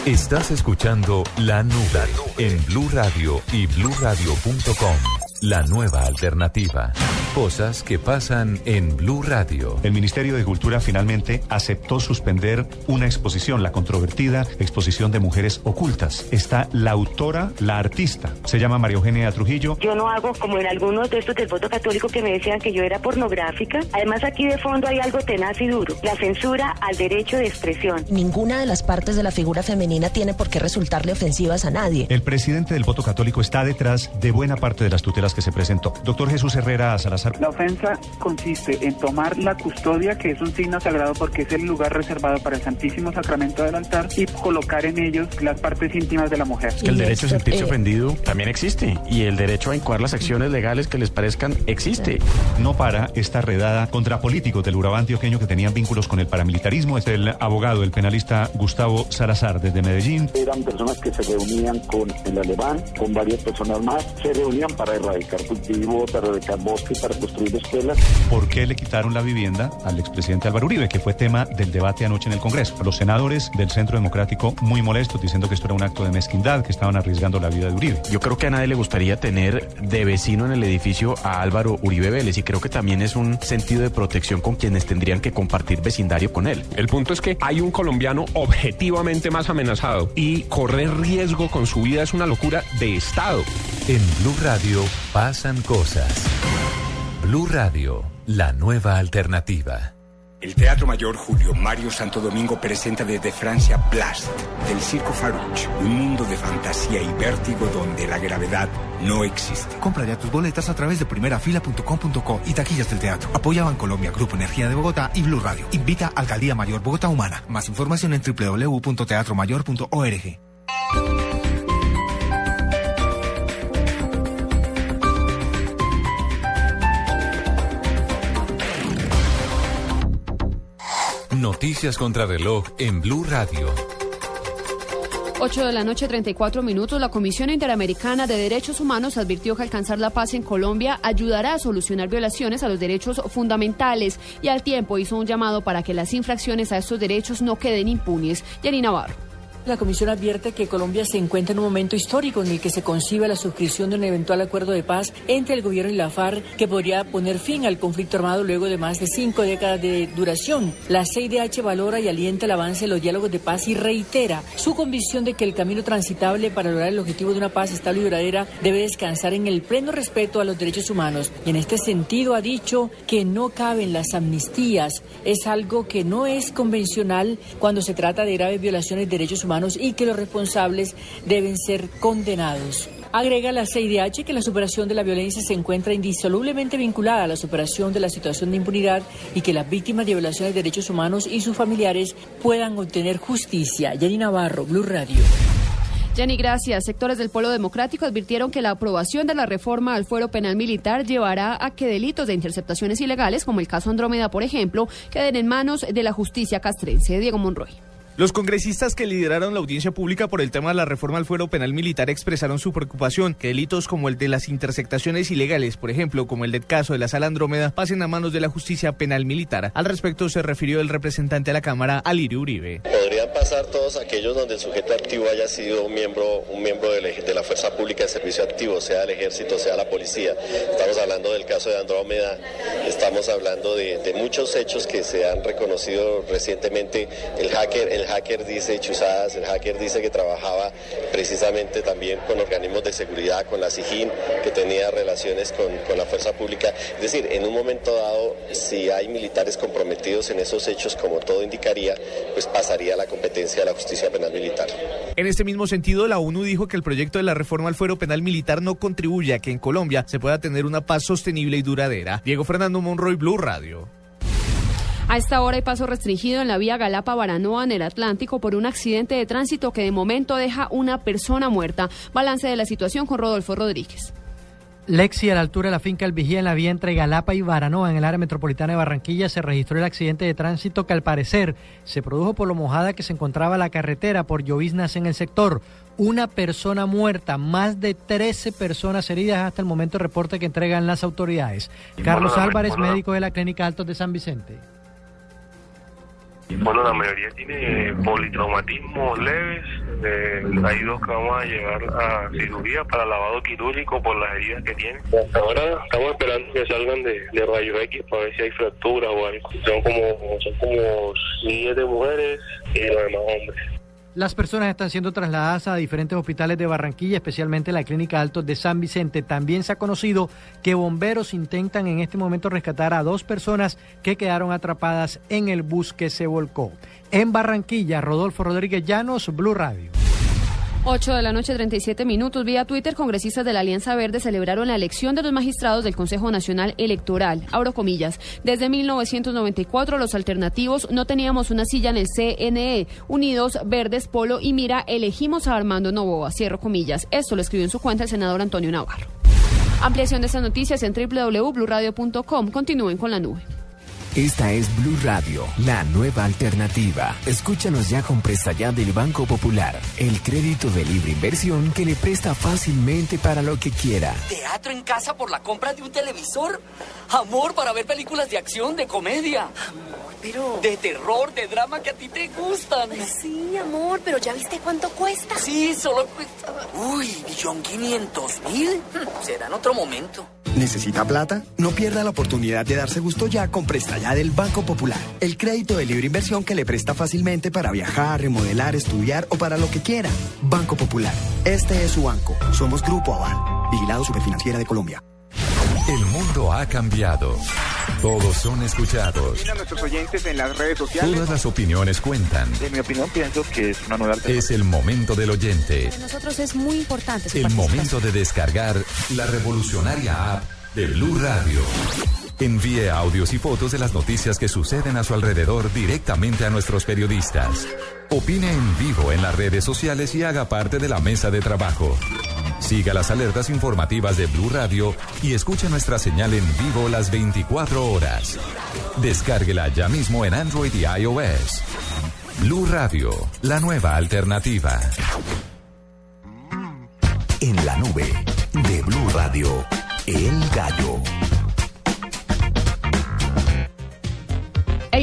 Estás escuchando La Nube en Blue Radio y bluradio.com. La nueva alternativa. Cosas que pasan en Blue Radio. El Ministerio de Cultura finalmente aceptó suspender una exposición, la controvertida exposición de mujeres ocultas. Está la autora, la artista. Se llama María Eugenia Trujillo. Yo no hago como en algunos de estos del voto católico que me decían que yo era pornográfica. Además aquí de fondo hay algo tenaz y duro. La censura al derecho de expresión. Ninguna de las partes de la figura femenina tiene por qué resultarle ofensivas a nadie. El presidente del voto católico está detrás de buena parte de las tutelas que se presentó. Doctor Jesús Herrera Salazar. La ofensa consiste en tomar la custodia, que es un signo sagrado porque es el lugar reservado para el Santísimo Sacramento del altar, y colocar en ellos las partes íntimas de la mujer. Es que el derecho a sentirse ofendido también existe y el derecho a incoar las acciones legales que les parezcan existe. No para esta redada contra políticos del Urabá antioqueño que tenían vínculos con el paramilitarismo. Es el abogado, el penalista Gustavo Salazar desde Medellín. Eran personas que se reunían con el alemán, con varias personas más, se reunían para erradicar cultivo, para erradicar bosque, para construir escuelas. ¿Por qué le quitaron la vivienda al expresidente Álvaro Uribe, que fue tema del debate anoche en el Congreso? Los senadores del Centro Democrático muy molestos diciendo que esto era un acto de mezquindad, que estaban arriesgando la vida de Uribe. Yo creo que a nadie le gustaría tener de vecino en el edificio a Álvaro Uribe Vélez y creo que también es un sentido de protección con quienes tendrían que compartir vecindario con él. El punto es que hay un colombiano objetivamente más amenazado y correr riesgo con su vida es una locura de Estado. En Blue Radio pasan cosas. Blue Radio, la nueva alternativa. El Teatro Mayor Julio Mario Santo Domingo presenta desde Francia Blast, del Circo Farouche, un mundo de fantasía y vértigo donde la gravedad no existe. Compra ya tus boletas a través de primerafila.com.co y taquillas del teatro. Apoya Colombia, Grupo Energía de Bogotá y Blue Radio. Invita Alcaldía Mayor Bogotá Humana. Más información en www.teatromayor.org. Noticias contra reloj en Blue Radio. 8 de la noche, 34 minutos. La Comisión Interamericana de Derechos Humanos advirtió que alcanzar la paz en Colombia ayudará a solucionar violaciones a los derechos fundamentales y al tiempo hizo un llamado para que las infracciones a estos derechos no queden impunes. Yanina Navarro. La Comisión advierte que Colombia se encuentra en un momento histórico en el que se concibe la suscripción de un eventual acuerdo de paz entre el gobierno y la FARC que podría poner fin al conflicto armado luego de más de cinco décadas de duración. La CIDH valora y alienta el avance de los diálogos de paz y reitera su convicción de que el camino transitable para lograr el objetivo de una paz estable y duradera debe descansar en el pleno respeto a los derechos humanos. Y en este sentido ha dicho que no caben las amnistías. Es algo que no es convencional cuando se trata de graves violaciones de derechos humanos y que los responsables deben ser condenados. Agrega la CIDH que la superación de la violencia se encuentra indisolublemente vinculada a la superación de la situación de impunidad y que las víctimas de violaciones de derechos humanos y sus familiares puedan obtener justicia. Yanina Navarro, Blue Radio. Jenny, gracias. Sectores del Pueblo Democrático advirtieron que la aprobación de la reforma al fuero penal militar llevará a que delitos de interceptaciones ilegales, como el caso Andrómeda, por ejemplo, queden en manos de la justicia castrense. Diego Monroy. Los congresistas que lideraron la audiencia pública por el tema de la reforma al fuero penal militar expresaron su preocupación que delitos como el de las interceptaciones ilegales, por ejemplo, como el del caso de la sala Andrómeda, pasen a manos de la justicia penal militar. Al respecto se refirió el representante de la Cámara, Alirio Uribe. Podrían pasar todos aquellos donde el sujeto activo haya sido un miembro, un miembro de, la fuerza pública de servicio activo, sea el ejército, sea la policía. Estamos hablando del caso de Andrómeda, estamos hablando de, de muchos hechos que se han reconocido recientemente. El hacker, el hacker dice chuzadas, el hacker dice que trabajaba precisamente también con organismos de seguridad, con la SIGIN, que tenía relaciones con, con la fuerza pública. Es decir, en un momento dado, si hay militares comprometidos en esos hechos, como todo indicaría, pues pasaría a la competencia de la justicia penal militar. En este mismo sentido, la ONU dijo que el proyecto de la reforma al fuero penal militar no contribuye a que en Colombia se pueda tener una paz sostenible y duradera. Diego Fernando Monroy, Blue Radio. A esta hora hay paso restringido en la vía Galapa-Baranoa en el Atlántico por un accidente de tránsito que de momento deja una persona muerta. Balance de la situación con Rodolfo Rodríguez. Lexi, a la altura de la finca El Vigía, en la vía entre Galapa y Baranoa, en el área metropolitana de Barranquilla, se registró el accidente de tránsito que al parecer se produjo por lo mojada que se encontraba la carretera por lloviznas en el sector. Una persona muerta, más de 13 personas heridas hasta el momento reporte que entregan las autoridades. Carlos Álvarez, médico de la Clínica Altos de San Vicente. Bueno, la mayoría tiene politraumatismos leves. Eh, hay dos que vamos a llevar a cirugía para lavado quirúrgico por las heridas que tienen. Ahora estamos esperando que salgan de, de rayos X para ver si hay fracturas o algo. Son como, son como siete mujeres y los demás hombres. Las personas están siendo trasladadas a diferentes hospitales de Barranquilla, especialmente la Clínica Altos de San Vicente. También se ha conocido que bomberos intentan en este momento rescatar a dos personas que quedaron atrapadas en el bus que se volcó. En Barranquilla, Rodolfo Rodríguez Llanos, Blue Radio. 8 de la noche, 37 minutos. Vía Twitter, congresistas de la Alianza Verde celebraron la elección de los magistrados del Consejo Nacional Electoral. Abro comillas. Desde 1994, los alternativos no teníamos una silla en el CNE. Unidos, Verdes, Polo y Mira, elegimos a Armando Novoa. Cierro comillas. Esto lo escribió en su cuenta el senador Antonio Navarro. Ampliación de estas noticias en www.bluradio.com. Continúen con la nube. Esta es Blue Radio, la nueva alternativa. Escúchanos ya con presta ya del Banco Popular, el crédito de libre inversión que le presta fácilmente para lo que quiera. ¿Teatro en casa por la compra de un televisor? Amor para ver películas de acción, de comedia. Amor, pero... De terror, de drama que a ti te gustan. Sí, amor, pero ¿ya viste cuánto cuesta? Sí, solo cuesta... Uy, ¿millón quinientos mil? Será en otro momento. ¿Necesita plata? No pierda la oportunidad de darse gusto ya con Presta Ya del Banco Popular. El crédito de libre inversión que le presta fácilmente para viajar, remodelar, estudiar o para lo que quiera. Banco Popular. Este es su banco. Somos Grupo Aval. Vigilado Superfinanciera de Colombia. El mundo ha cambiado. Todos son escuchados. A nuestros oyentes en las redes sociales. Todas las opiniones cuentan. En mi opinión, pienso que es una nueva Es el momento del oyente. Para nosotros es muy importante su El momento de descargar la revolucionaria app de Blue Radio. Envíe audios y fotos de las noticias que suceden a su alrededor directamente a nuestros periodistas. Opine en vivo en las redes sociales y haga parte de la mesa de trabajo. Siga las alertas informativas de Blue Radio y escuche nuestra señal en vivo las 24 horas. Descárguela ya mismo en Android y iOS. Blue Radio, la nueva alternativa. En la nube de Blue Radio, El Gallo.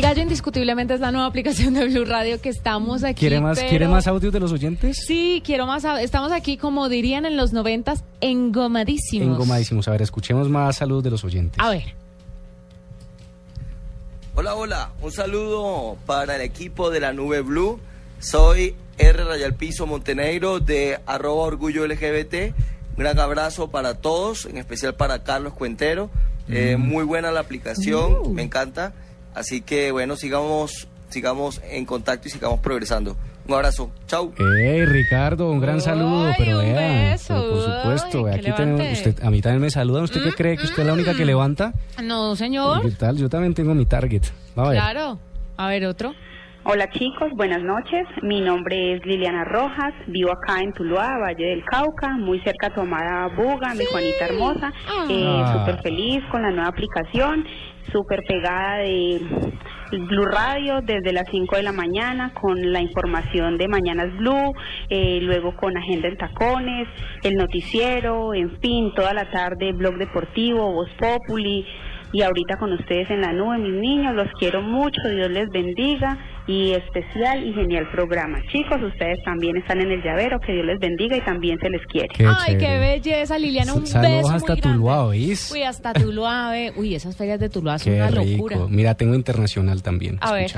El gallo indiscutiblemente es la nueva aplicación de Blue Radio que estamos aquí. ¿Quiere más, pero- ¿quiere más audios de los oyentes? Sí, quiero más. Estamos aquí, como dirían en los noventas, engomadísimos. Engomadísimos. A ver, escuchemos más saludos de los oyentes. A ver. Hola, hola. Un saludo para el equipo de la Nube Blue. Soy R. Rayalpizo Montenegro de arroba orgullo LGBT. Un gran abrazo para todos, en especial para Carlos Cuentero. Eh, Mm. muy buena la aplicación, me encanta. Así que bueno, sigamos, sigamos en contacto y sigamos progresando. Un abrazo. Chau. Hey, Ricardo, un gran saludo, Ay, pero un vea, beso, pero por supuesto, ay, aquí tenemos, usted, a mí también me saludan, ¿usted qué cree que usted es la única que levanta? No, señor. ¿Qué tal? Yo también tengo mi target. Va a ver. Claro. A ver, otro. Hola chicos, buenas noches. Mi nombre es Liliana Rojas, vivo acá en Tuluá, Valle del Cauca, muy cerca a tu amada Buga, mi Juanita hermosa. Eh, Ah. súper feliz con la nueva aplicación, súper pegada de Blue Radio desde las 5 de la mañana con la información de Mañanas Blue, eh, luego con Agenda en Tacones, el noticiero, en fin, toda la tarde blog deportivo, Voz Populi y ahorita con ustedes en la nube, mis niños, los quiero mucho, Dios les bendiga y especial y genial programa. Chicos, ustedes también están en el llavero, que Dios les bendiga y también se les quiere. Qué Ay, qué belleza, Liliana. Un Saludos beso hasta muy grande. Tuluá, ¿oís? Uy, hasta Tuluá. ve. Uy, esas ferias de Tuluá son Qué una rico. locura. Mira, tengo internacional también. A ver.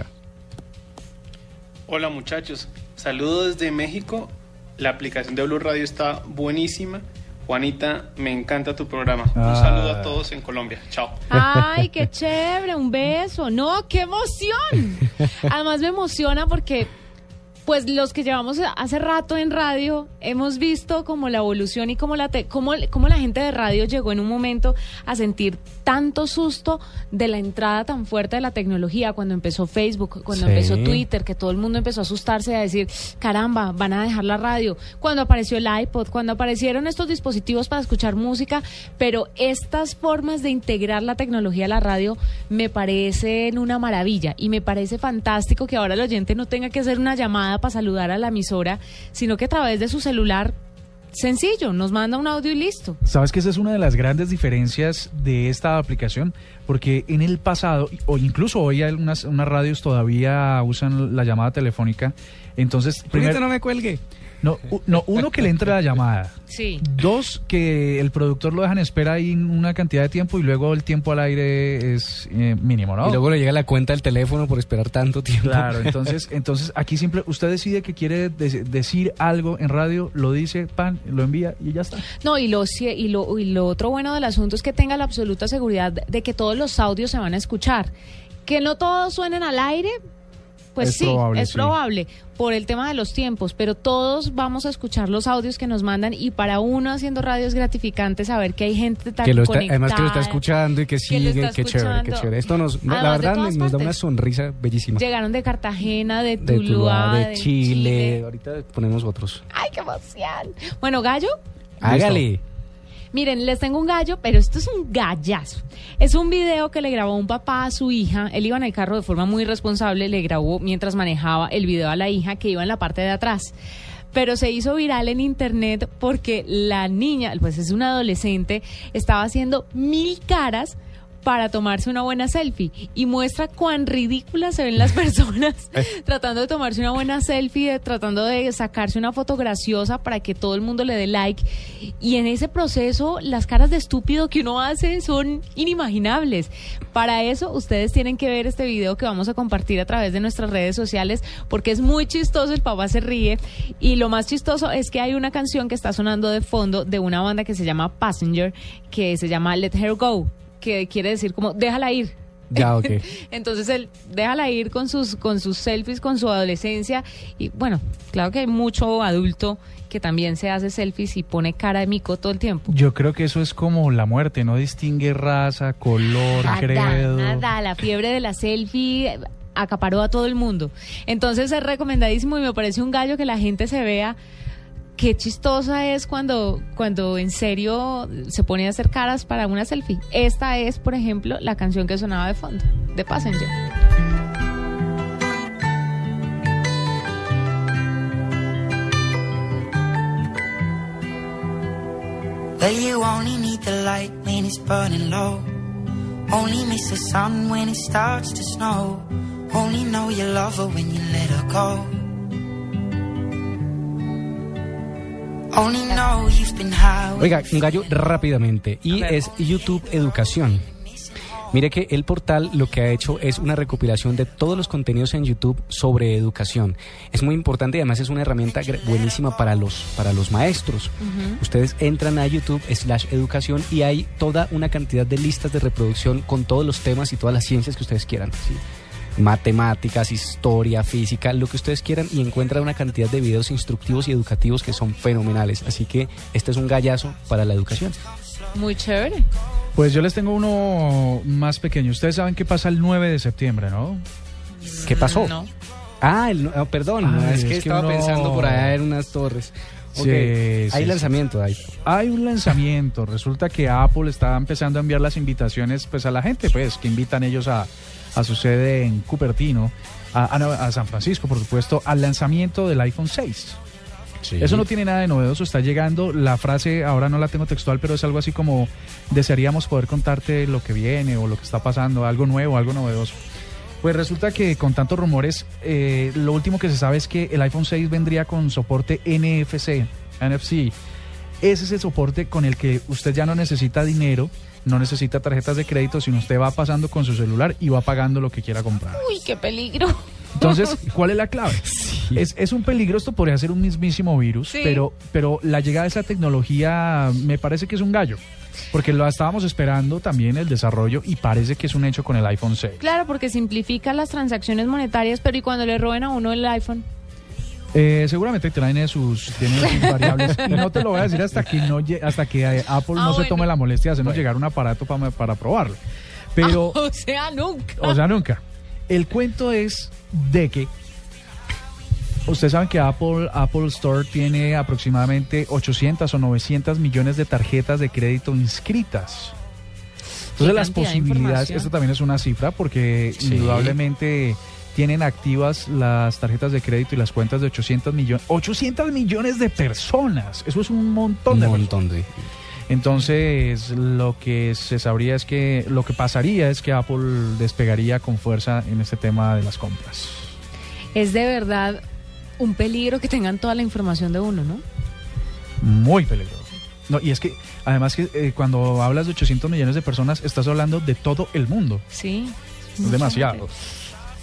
Hola muchachos, saludos desde México. La aplicación de Blue Radio está buenísima. Juanita, me encanta tu programa. Un Ah. saludo a todos en Colombia. Chao. Ay, qué chévere, un beso. No, qué emoción. Además me emociona porque pues los que llevamos hace rato en radio hemos visto como la evolución y como la te- cómo, cómo la gente de radio llegó en un momento a sentir tanto susto de la entrada tan fuerte de la tecnología cuando empezó Facebook, cuando Sí. empezó Twitter, que todo el mundo empezó a asustarse y a decir, caramba, van a dejar la radio. Cuando apareció el iPod, cuando aparecieron estos dispositivos para escuchar música, pero estas formas de integrar la tecnología a la radio me parecen una maravilla y me parece fantástico que ahora el oyente no tenga que hacer una llamada para saludar a la emisora, sino que a través de su celular, sencillo, nos manda un audio y listo. Sabes que esa es una de las grandes diferencias de esta aplicación, porque en el pasado, o incluso hoy algunas unas radios todavía usan la llamada telefónica. Entonces, Ahorita no me cuelgue. No, no, uno que le entre la llamada. Sí. Dos, que el productor lo deja en espera ahí una cantidad de tiempo y luego el tiempo al aire es eh, mínimo, ¿no? Y luego le llega la cuenta del teléfono por esperar tanto tiempo. Claro, entonces, entonces aquí simple, usted decide que quiere de- decir algo en radio, lo dice, pan, lo envía y ya está. No, y lo, y, lo, y lo otro bueno del asunto es que tenga la absoluta seguridad de que todos los audios se van a escuchar. Que no todos suenen al aire, pues Es sí, probable, es sí. probable por el tema de los tiempos, pero todos vamos a escuchar los audios que nos mandan y para uno haciendo radio es gratificante saber que hay gente tan Que lo está, conectada. además que lo está escuchando y que que sigue, qué chévere, qué escuchando. chévere. Esto nos, la Además verdad, nos da una sonrisa bellísima. Llegaron de Cartagena, de de Tuluá, de Chile. Ahorita ponemos otros. ¡Ay, qué emoción! Bueno, Gallo, Hágale. Miren, les tengo un gallo, pero esto es un gallazo. Es un video que le grabó un papá a su hija. Él iba en el carro de forma muy responsable, le grabó mientras manejaba el video a la hija que iba en la parte de atrás. Pero se hizo viral en internet porque la niña, pues es una adolescente, estaba haciendo mil caras para tomarse una buena selfie y muestra cuán ridículas se ven las personas tratando de tomarse una buena selfie, de- tratando de sacarse una foto graciosa para que todo el mundo le dé like. Y en ese proceso, las caras de estúpido que uno hace son inimaginables. Para eso, ustedes tienen que ver este video que vamos a compartir a través de nuestras redes sociales, porque es muy chistoso, el papá se ríe. Y lo más chistoso es que hay una canción que está sonando de fondo de una banda que se llama Passenger, que se llama Let Her Go, que quiere decir como, déjala ir. Ya, ok. Entonces él déjala ir con sus con sus selfies, con su adolescencia y bueno, claro que hay mucho adulto que también se hace selfies y pone cara de mico todo el tiempo. Yo creo que eso es como la muerte, no distingue raza, color, Nada, credo. nada, la fiebre de la selfie acaparó a todo el mundo. Entonces es recomendadísimo y me parece un gallo que la gente se vea qué chistosa es cuando, en serio se pone a hacer caras para una selfie. Esta es, por ejemplo, la canción que sonaba de fondo, de Passenger. Well, you only need the light when it's burning low. Only miss the sun when it starts to snow. Only know you love her when you let her go. Oiga, un gallo rápidamente. Y es YouTube Educación. Mire que el portal lo que ha hecho es una recopilación de todos los contenidos en YouTube sobre educación. Es muy importante y además es una herramienta buenísima para los, para los maestros. Ustedes entran a YouTube slash educación y hay toda una cantidad de listas de reproducción con todos los temas y todas las ciencias que ustedes quieran. ¿sí? Matemáticas, historia, física, lo que ustedes quieran y encuentran una cantidad de videos instructivos y educativos que son fenomenales. Así que este es un gallazo para la educación. Muy chévere. Pues yo les tengo uno más pequeño. Ustedes saben qué pasa el 9 de septiembre, ¿no? ¿Qué pasó? No. Ah, el- oh, perdón, Ay, es que es que estaba uno- pensando por allá en unas torres. Sí, hay sí, lanzamiento ahí. Hay un lanzamiento. Resulta que Apple está empezando a enviar las invitaciones pues a la gente, pues, que invitan ellos a, a su sede en Cupertino, a, a no, a San Francisco, por supuesto, al lanzamiento del iPhone 6. Eso no tiene nada de novedoso, está llegando. La frase ahora no la tengo textual, pero es algo así como desearíamos poder contarte lo que viene o lo que está pasando, algo nuevo, algo novedoso. Pues resulta que con tantos rumores, eh, lo último que se sabe es que el iPhone 6 vendría con soporte NFC, NFC. Ese es el soporte con el que usted ya no necesita dinero, no necesita tarjetas de crédito, sino usted va pasando con su celular y va pagando lo que quiera comprar. Uy, qué peligro. Entonces, ¿cuál es la clave? Es, es un peligro, esto podría ser un mismísimo virus, Sí. pero, pero la llegada de esa tecnología me parece que es un gallo, porque lo estábamos esperando también el desarrollo y parece que es un hecho con el iPhone 6. Claro, porque simplifica las transacciones monetarias, pero ¿y cuando le roben a uno el iPhone? Eh, seguramente tiene sus, variables y no te lo voy a decir hasta que no hasta que eh, Apple Ah, no se tome la molestia de hacernos llegar un aparato pa- para probarlo. Pero, o sea, nunca. o sea, nunca. El cuento es de que ustedes saben que Apple, Apple Store tiene aproximadamente 800 o 900 millones de tarjetas de crédito inscritas. Entonces las posibilidades, esto también es una cifra porque Sí. indudablemente tienen activas las tarjetas de crédito y las cuentas de 800 millones, 800 millones de personas. Eso es un montón Un de montón de... entonces, lo que se sabría es que lo que pasaría es que Apple despegaría con fuerza en este tema de las compras. Es de verdad un peligro que tengan toda la información de uno, ¿no? Muy peligroso. No, y es que además que eh, cuando hablas de 800 millones de personas, estás hablando de todo el mundo. Sí. Es demasiado.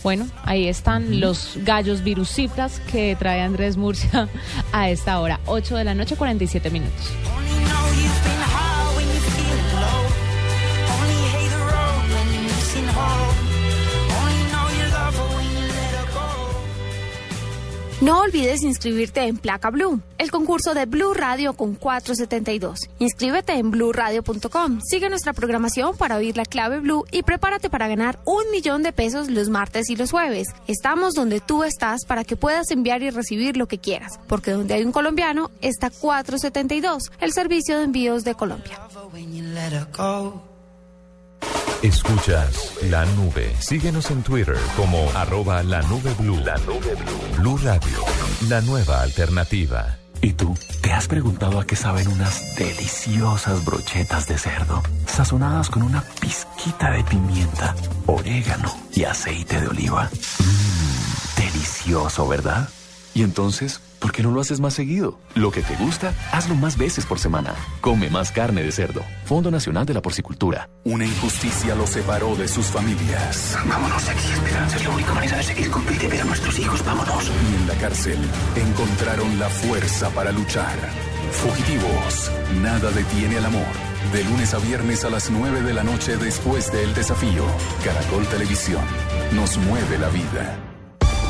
Bueno, ahí están los gallos virucifras que trae Andrés Murcia a esta hora, 8 de la noche, 47 minutos. No olvides inscribirte en Placa Blue, el concurso de Blue Radio con 472. Inscríbete en bluradio.com. Sigue nuestra programación para oír la clave Blue y prepárate para ganar un millón de pesos los martes y los jueves. Estamos donde tú estás para que puedas enviar y recibir lo que quieras, porque donde hay un colombiano está 472, el servicio de envíos de Colombia. Escuchas la nube. Síguenos en Twitter como arroba la nube blue. La nube blue. Blue Radio, la nueva alternativa. ¿Y tú? ¿Te has preguntado a qué saben unas deliciosas brochetas de cerdo, sazonadas con una pizquita de pimienta, orégano y aceite de oliva? Mmm, delicioso, ¿verdad? Y entonces, ¿por qué no lo haces más seguido? Lo que te gusta, hazlo más veces por semana. Come más carne de cerdo. Fondo Nacional de la Porcicultura. Una injusticia los separó de sus familias. Vámonos aquí, Esperanza. Es la única manera de seguir con vida y ver a nuestros hijos. Vámonos. Y en la cárcel encontraron la fuerza para luchar. Fugitivos, nada detiene al amor. De lunes a viernes a las 9 de la noche después del desafío. Caracol Televisión. Nos mueve la vida.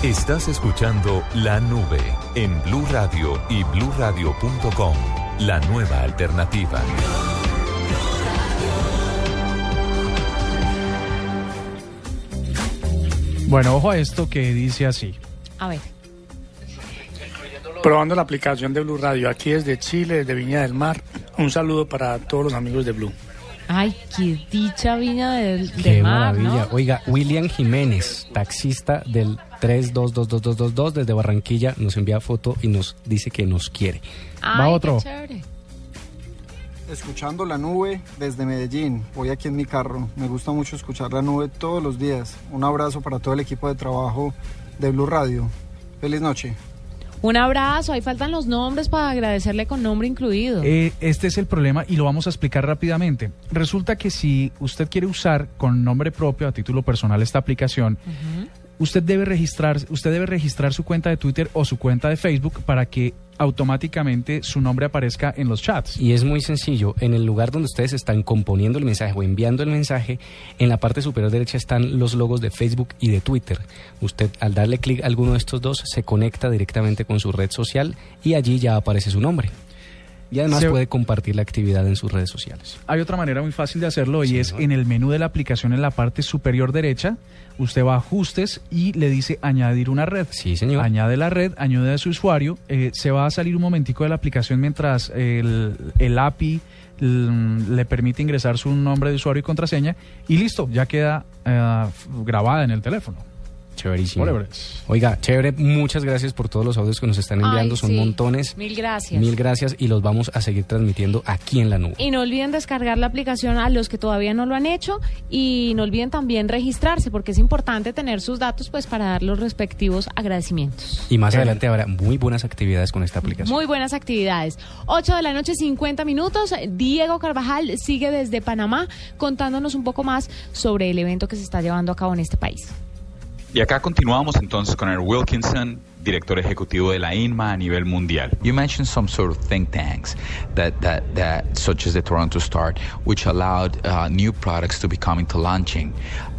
Estás escuchando La Nube en Blue Radio y bluradio.com. La nueva alternativa. Bueno, ojo a esto que dice así. A ver. Probando la aplicación de Blue Radio aquí desde Chile, desde Viña del Mar. Un saludo para todos los amigos de Blue. Ay, qué dicha viña del, del Qué mar, maravilla. ¿no? Oiga, William Jiménez, taxista del 322222 desde Barranquilla, nos envía foto y nos dice que nos quiere. Ay, otro. qué. Escuchando la nube desde Medellín, voy aquí en mi carro. Me gusta mucho escuchar la nube todos los días. Un abrazo para todo el equipo de trabajo de Blue Radio. Feliz noche. Un abrazo, ahí faltan los nombres para agradecerle con nombre incluido. Eh, este es el problema y lo vamos a explicar rápidamente. Resulta que si usted quiere usar con nombre propio a título personal esta aplicación, usted debe registrar, usted debe registrar su cuenta de Twitter o su cuenta de Facebook para que automáticamente su nombre aparezca en los chats. Y es muy sencillo. En el lugar donde ustedes están componiendo el mensaje o enviando el mensaje, en la parte superior derecha están los logos de Facebook y de Twitter. Usted al darle clic a alguno de estos dos se conecta directamente con su red social y allí ya aparece su nombre. Y además Se- puede compartir la actividad en sus redes sociales. Hay otra manera muy fácil de hacerlo y es en el menú de la aplicación en la parte superior derecha. Usted va a ajustes y le dice añadir una red. Sí, señor. Añade la red, añade a su usuario. eh, se va a salir un momentico de la aplicación mientras el, el API l- le permite ingresar su nombre de usuario y contraseña y listo, ya queda eh, grabada en el teléfono. Chéverísimo. Oiga, chévere, muchas gracias por todos los audios que nos están enviando, Ay, son sí. montones. Mil gracias. Mil gracias y los vamos a seguir transmitiendo aquí en la nube. Y no olviden descargar la aplicación a los que todavía no lo han hecho y no olviden también registrarse porque es importante tener sus datos pues para dar los respectivos agradecimientos. Y más adelante habrá muy buenas actividades con esta aplicación. Muy buenas actividades. 8 de la noche, 50 minutos. Diego Carvajal sigue desde Panamá contándonos un poco más sobre el evento que se está llevando a cabo en este país. Y acá continuamos entonces con Eric Wilkinson, director ejecutivo de la INMA a nivel mundial. You mentioned some sort of think tanks that, that, that such as the Toronto Star, which allowed uh, new products to be coming to launching.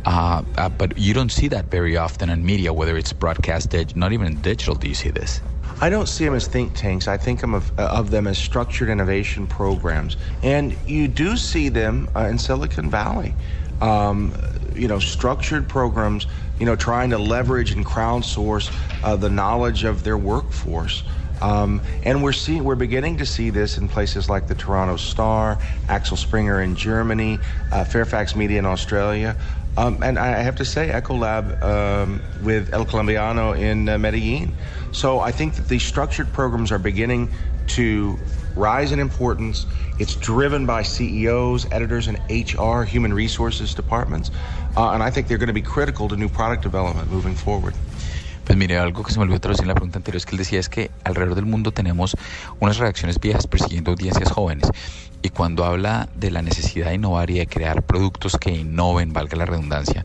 Uh, uh, but you don't see that very often in media, whether it's broadcast, not even in digital. Do you see this? I don't see them as think tanks. I think of, of them as structured innovation programs. And you do see them uh, in Silicon Valley. Um, you know, structured programs, you know, trying to leverage and crowdsource uh, the knowledge of their workforce. Um, and we're seeing, we're beginning to see this in places like the Toronto Star, Axel Springer in Germany, uh, Fairfax Media in Australia. Um, and I have to say, Ecolab um, with El Colombiano in uh, Medellin. So I think that these structured programs are beginning to rise in importance. It's driven by CEOs, editors, and HR, human resources departments. Uh, and I think they're going to be critical to new product development moving forward. Pues mire, algo que se me olvidó traducir en la pregunta anterior es que él decía es que alrededor del mundo tenemos unas reacciones viejas persiguiendo audiencias jóvenes. Y cuando habla de la necesidad de innovar y de crear productos que innoven, valga la redundancia,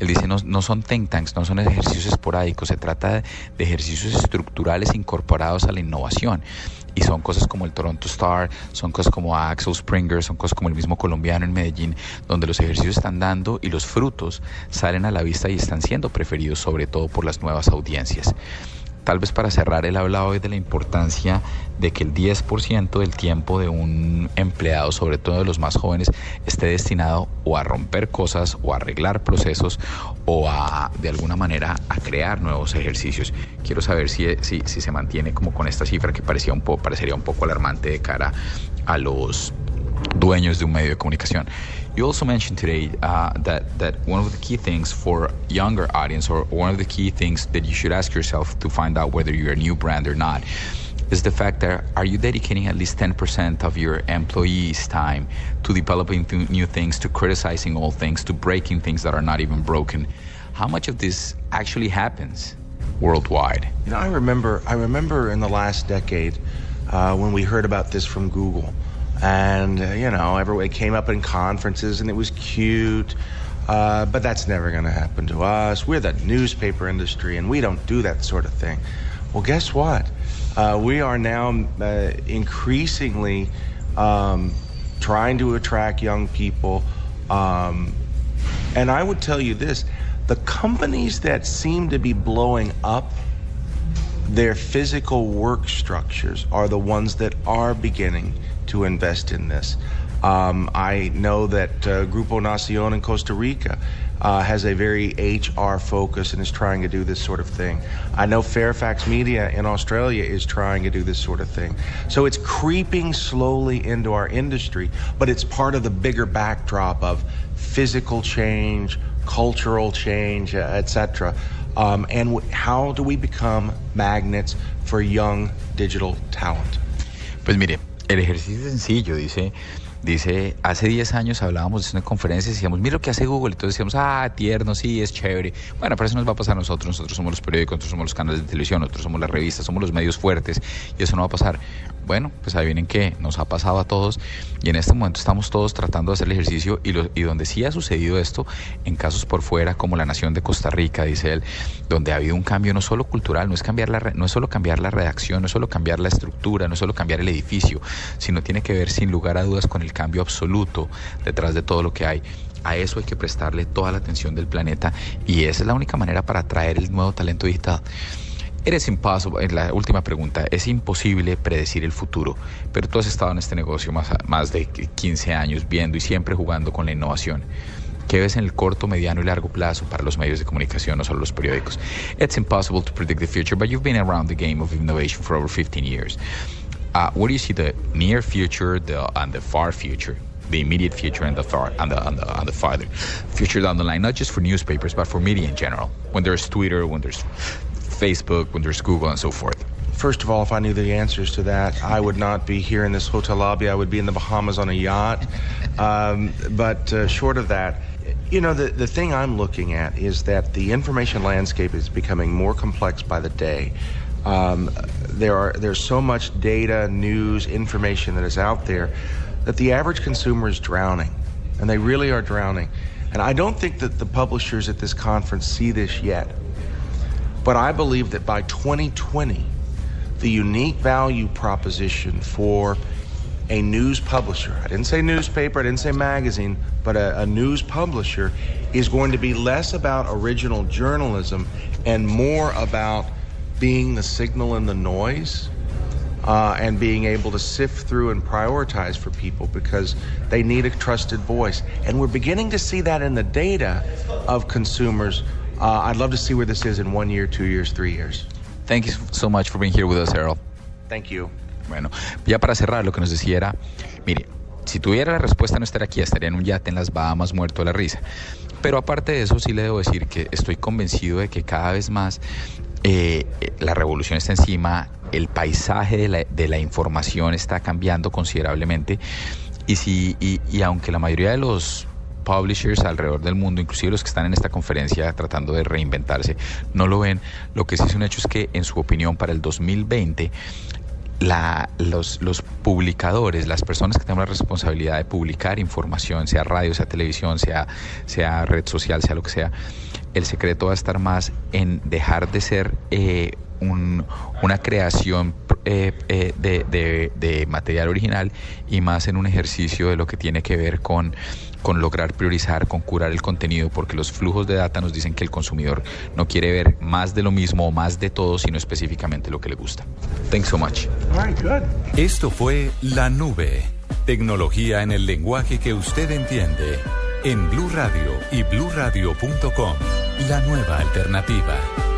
él dice no, no son think tanks, no son ejercicios esporádicos, se trata de, ejercicios estructurales incorporados a la innovación. Y son cosas como el Toronto Star, son cosas como Axel Springer, son cosas como el mismo colombiano en Medellín, donde los ejercicios están dando y los frutos salen a la vista y están siendo preferidos sobre todo por las nuevas audiencias. Tal vez para cerrar, él habla hoy de la importancia de que el 10% del tiempo de un empleado, sobre todo de los más jóvenes, esté destinado o a romper cosas o a arreglar procesos o a, de alguna manera, a crear nuevos ejercicios. Quiero saber si, si, si se mantiene como con esta cifra que parecía un poco, parecería un poco alarmante de cara a los dueños de un medio de comunicación. You also mentioned today uh, that that one of the key things for younger audience, or one of the key things that you should ask yourself to find out whether you're a new brand or not, is the fact that are you dedicating at least 10% of your employees' time to developing th- new things, to criticizing old things, to breaking things that are not even broken? How much of this actually happens worldwide? You know, I remember, I remember in the last decade uh, when we heard about this from Google, and uh, you know, everyone came up in conferences, and it was cute. Uh, but that's never going to happen to us. We're the newspaper industry, and we don't do that sort of thing. Well, guess what? Uh, we are now uh, increasingly um, trying to attract young people. Um, and I would tell you this the companies that seem to be blowing up their physical work structures are the ones that are beginning to invest in this. Um, I know that uh, Grupo Nacion in Costa Rica uh, has a very HR focus and is trying to do this sort of thing. I know Fairfax Media in Australia is trying to do this sort of thing. So it's creeping slowly into our industry, but it's part of the bigger backdrop of physical change, cultural change, uh, etc. Um, and w- how do we become magnets for young digital talent? Pues mire, el ejercicio es sencillo, dice, Dice, hace 10 años hablábamos de una conferencia y decíamos, mira lo que hace Google. Entonces decíamos, ah, tierno, sí, es chévere. Bueno, pero eso nos va a pasar a nosotros. Nosotros somos los periódicos, nosotros somos los canales de televisión, nosotros somos las revistas, somos los medios fuertes y eso no va a pasar. Bueno, pues ahí vienen que nos ha pasado a todos y en este momento estamos todos tratando de hacer el ejercicio y, lo, y donde sí ha sucedido esto, en casos por fuera, como la nación de Costa Rica, dice él, donde ha habido un cambio no solo cultural, no es, cambiar la, no es solo cambiar la redacción, no es solo cambiar la estructura, no es solo cambiar el edificio, sino tiene que ver sin lugar a dudas con el cambio absoluto detrás de todo lo que hay. A eso hay que prestarle toda la atención del planeta y esa es la única manera para atraer el nuevo talento digital. Eres imposible, en la última pregunta, es imposible predecir el futuro, pero tú has estado en este negocio más, más de 15 años viendo y siempre jugando con la innovación. ¿Qué ves en el corto, mediano y largo plazo para los medios de comunicación, no solo los periódicos? It's impossible to predict the future, but you've been around the game of innovation for over 15 years. Uh, what do you see the near future the, and the far future? The immediate future and the far and the, and the, and the farther future down the line, not just for newspapers, but for media in general. When there's Twitter, when there's Facebook, when there's Google, and so forth. First of all, if I knew the answers to that, I would not be here in this hotel lobby. I would be in the Bahamas on a yacht. Um, but uh, short of that, you know, the, the thing I'm looking at is that the information landscape is becoming more complex by the day. Um, there are there's so much data, news, information that is out there that the average consumer is drowning, and they really are drowning. And I don't think that the publishers at this conference see this yet. But I believe that by 2020, the unique value proposition for a news publisher, I didn't say newspaper, I didn't say magazine, but a, a, news publisher is going to be less about original journalism and more about being the signal in the noise uh, and being able to sift through and prioritize for people because they need a trusted voice. And we're beginning to see that in the data of consumers. Uh, I'd love to see where this is in one year, two years, three years. Thank you so much for being here with us, Harold. Thank you. Bueno, ya para cerrar, lo que nos decía era, mire, si tuviera la respuesta no estaría aquí, estaría en un yate en las Bahamas muerto de la risa. Pero aparte de eso, sí le debo decir que estoy convencido de que cada vez más eh, la revolución está encima, el paisaje de la, información está cambiando considerablemente y, si, y, y aunque la mayoría de los publishers alrededor del mundo, inclusive los que están en esta conferencia tratando de reinventarse, no lo ven. Lo que sí es un hecho es que, en su opinión, para el 2020, la, los, publicadores, las personas que tengan la responsabilidad de publicar información, sea radio, sea televisión, sea, sea red social, sea lo que sea, el secreto va a estar más en dejar de ser eh, un, una creación eh, eh, de, de, de, material original y más en un ejercicio de lo que tiene que ver con, con lograr priorizar, con curar el contenido, porque los flujos de data nos dicen que el consumidor no quiere ver más de lo mismo o más de todo, sino específicamente lo que le gusta. Thanks so much. Esto fue La Nube, tecnología en el lenguaje que usted entiende, en Blue Radio y bluradio.com, la nueva alternativa.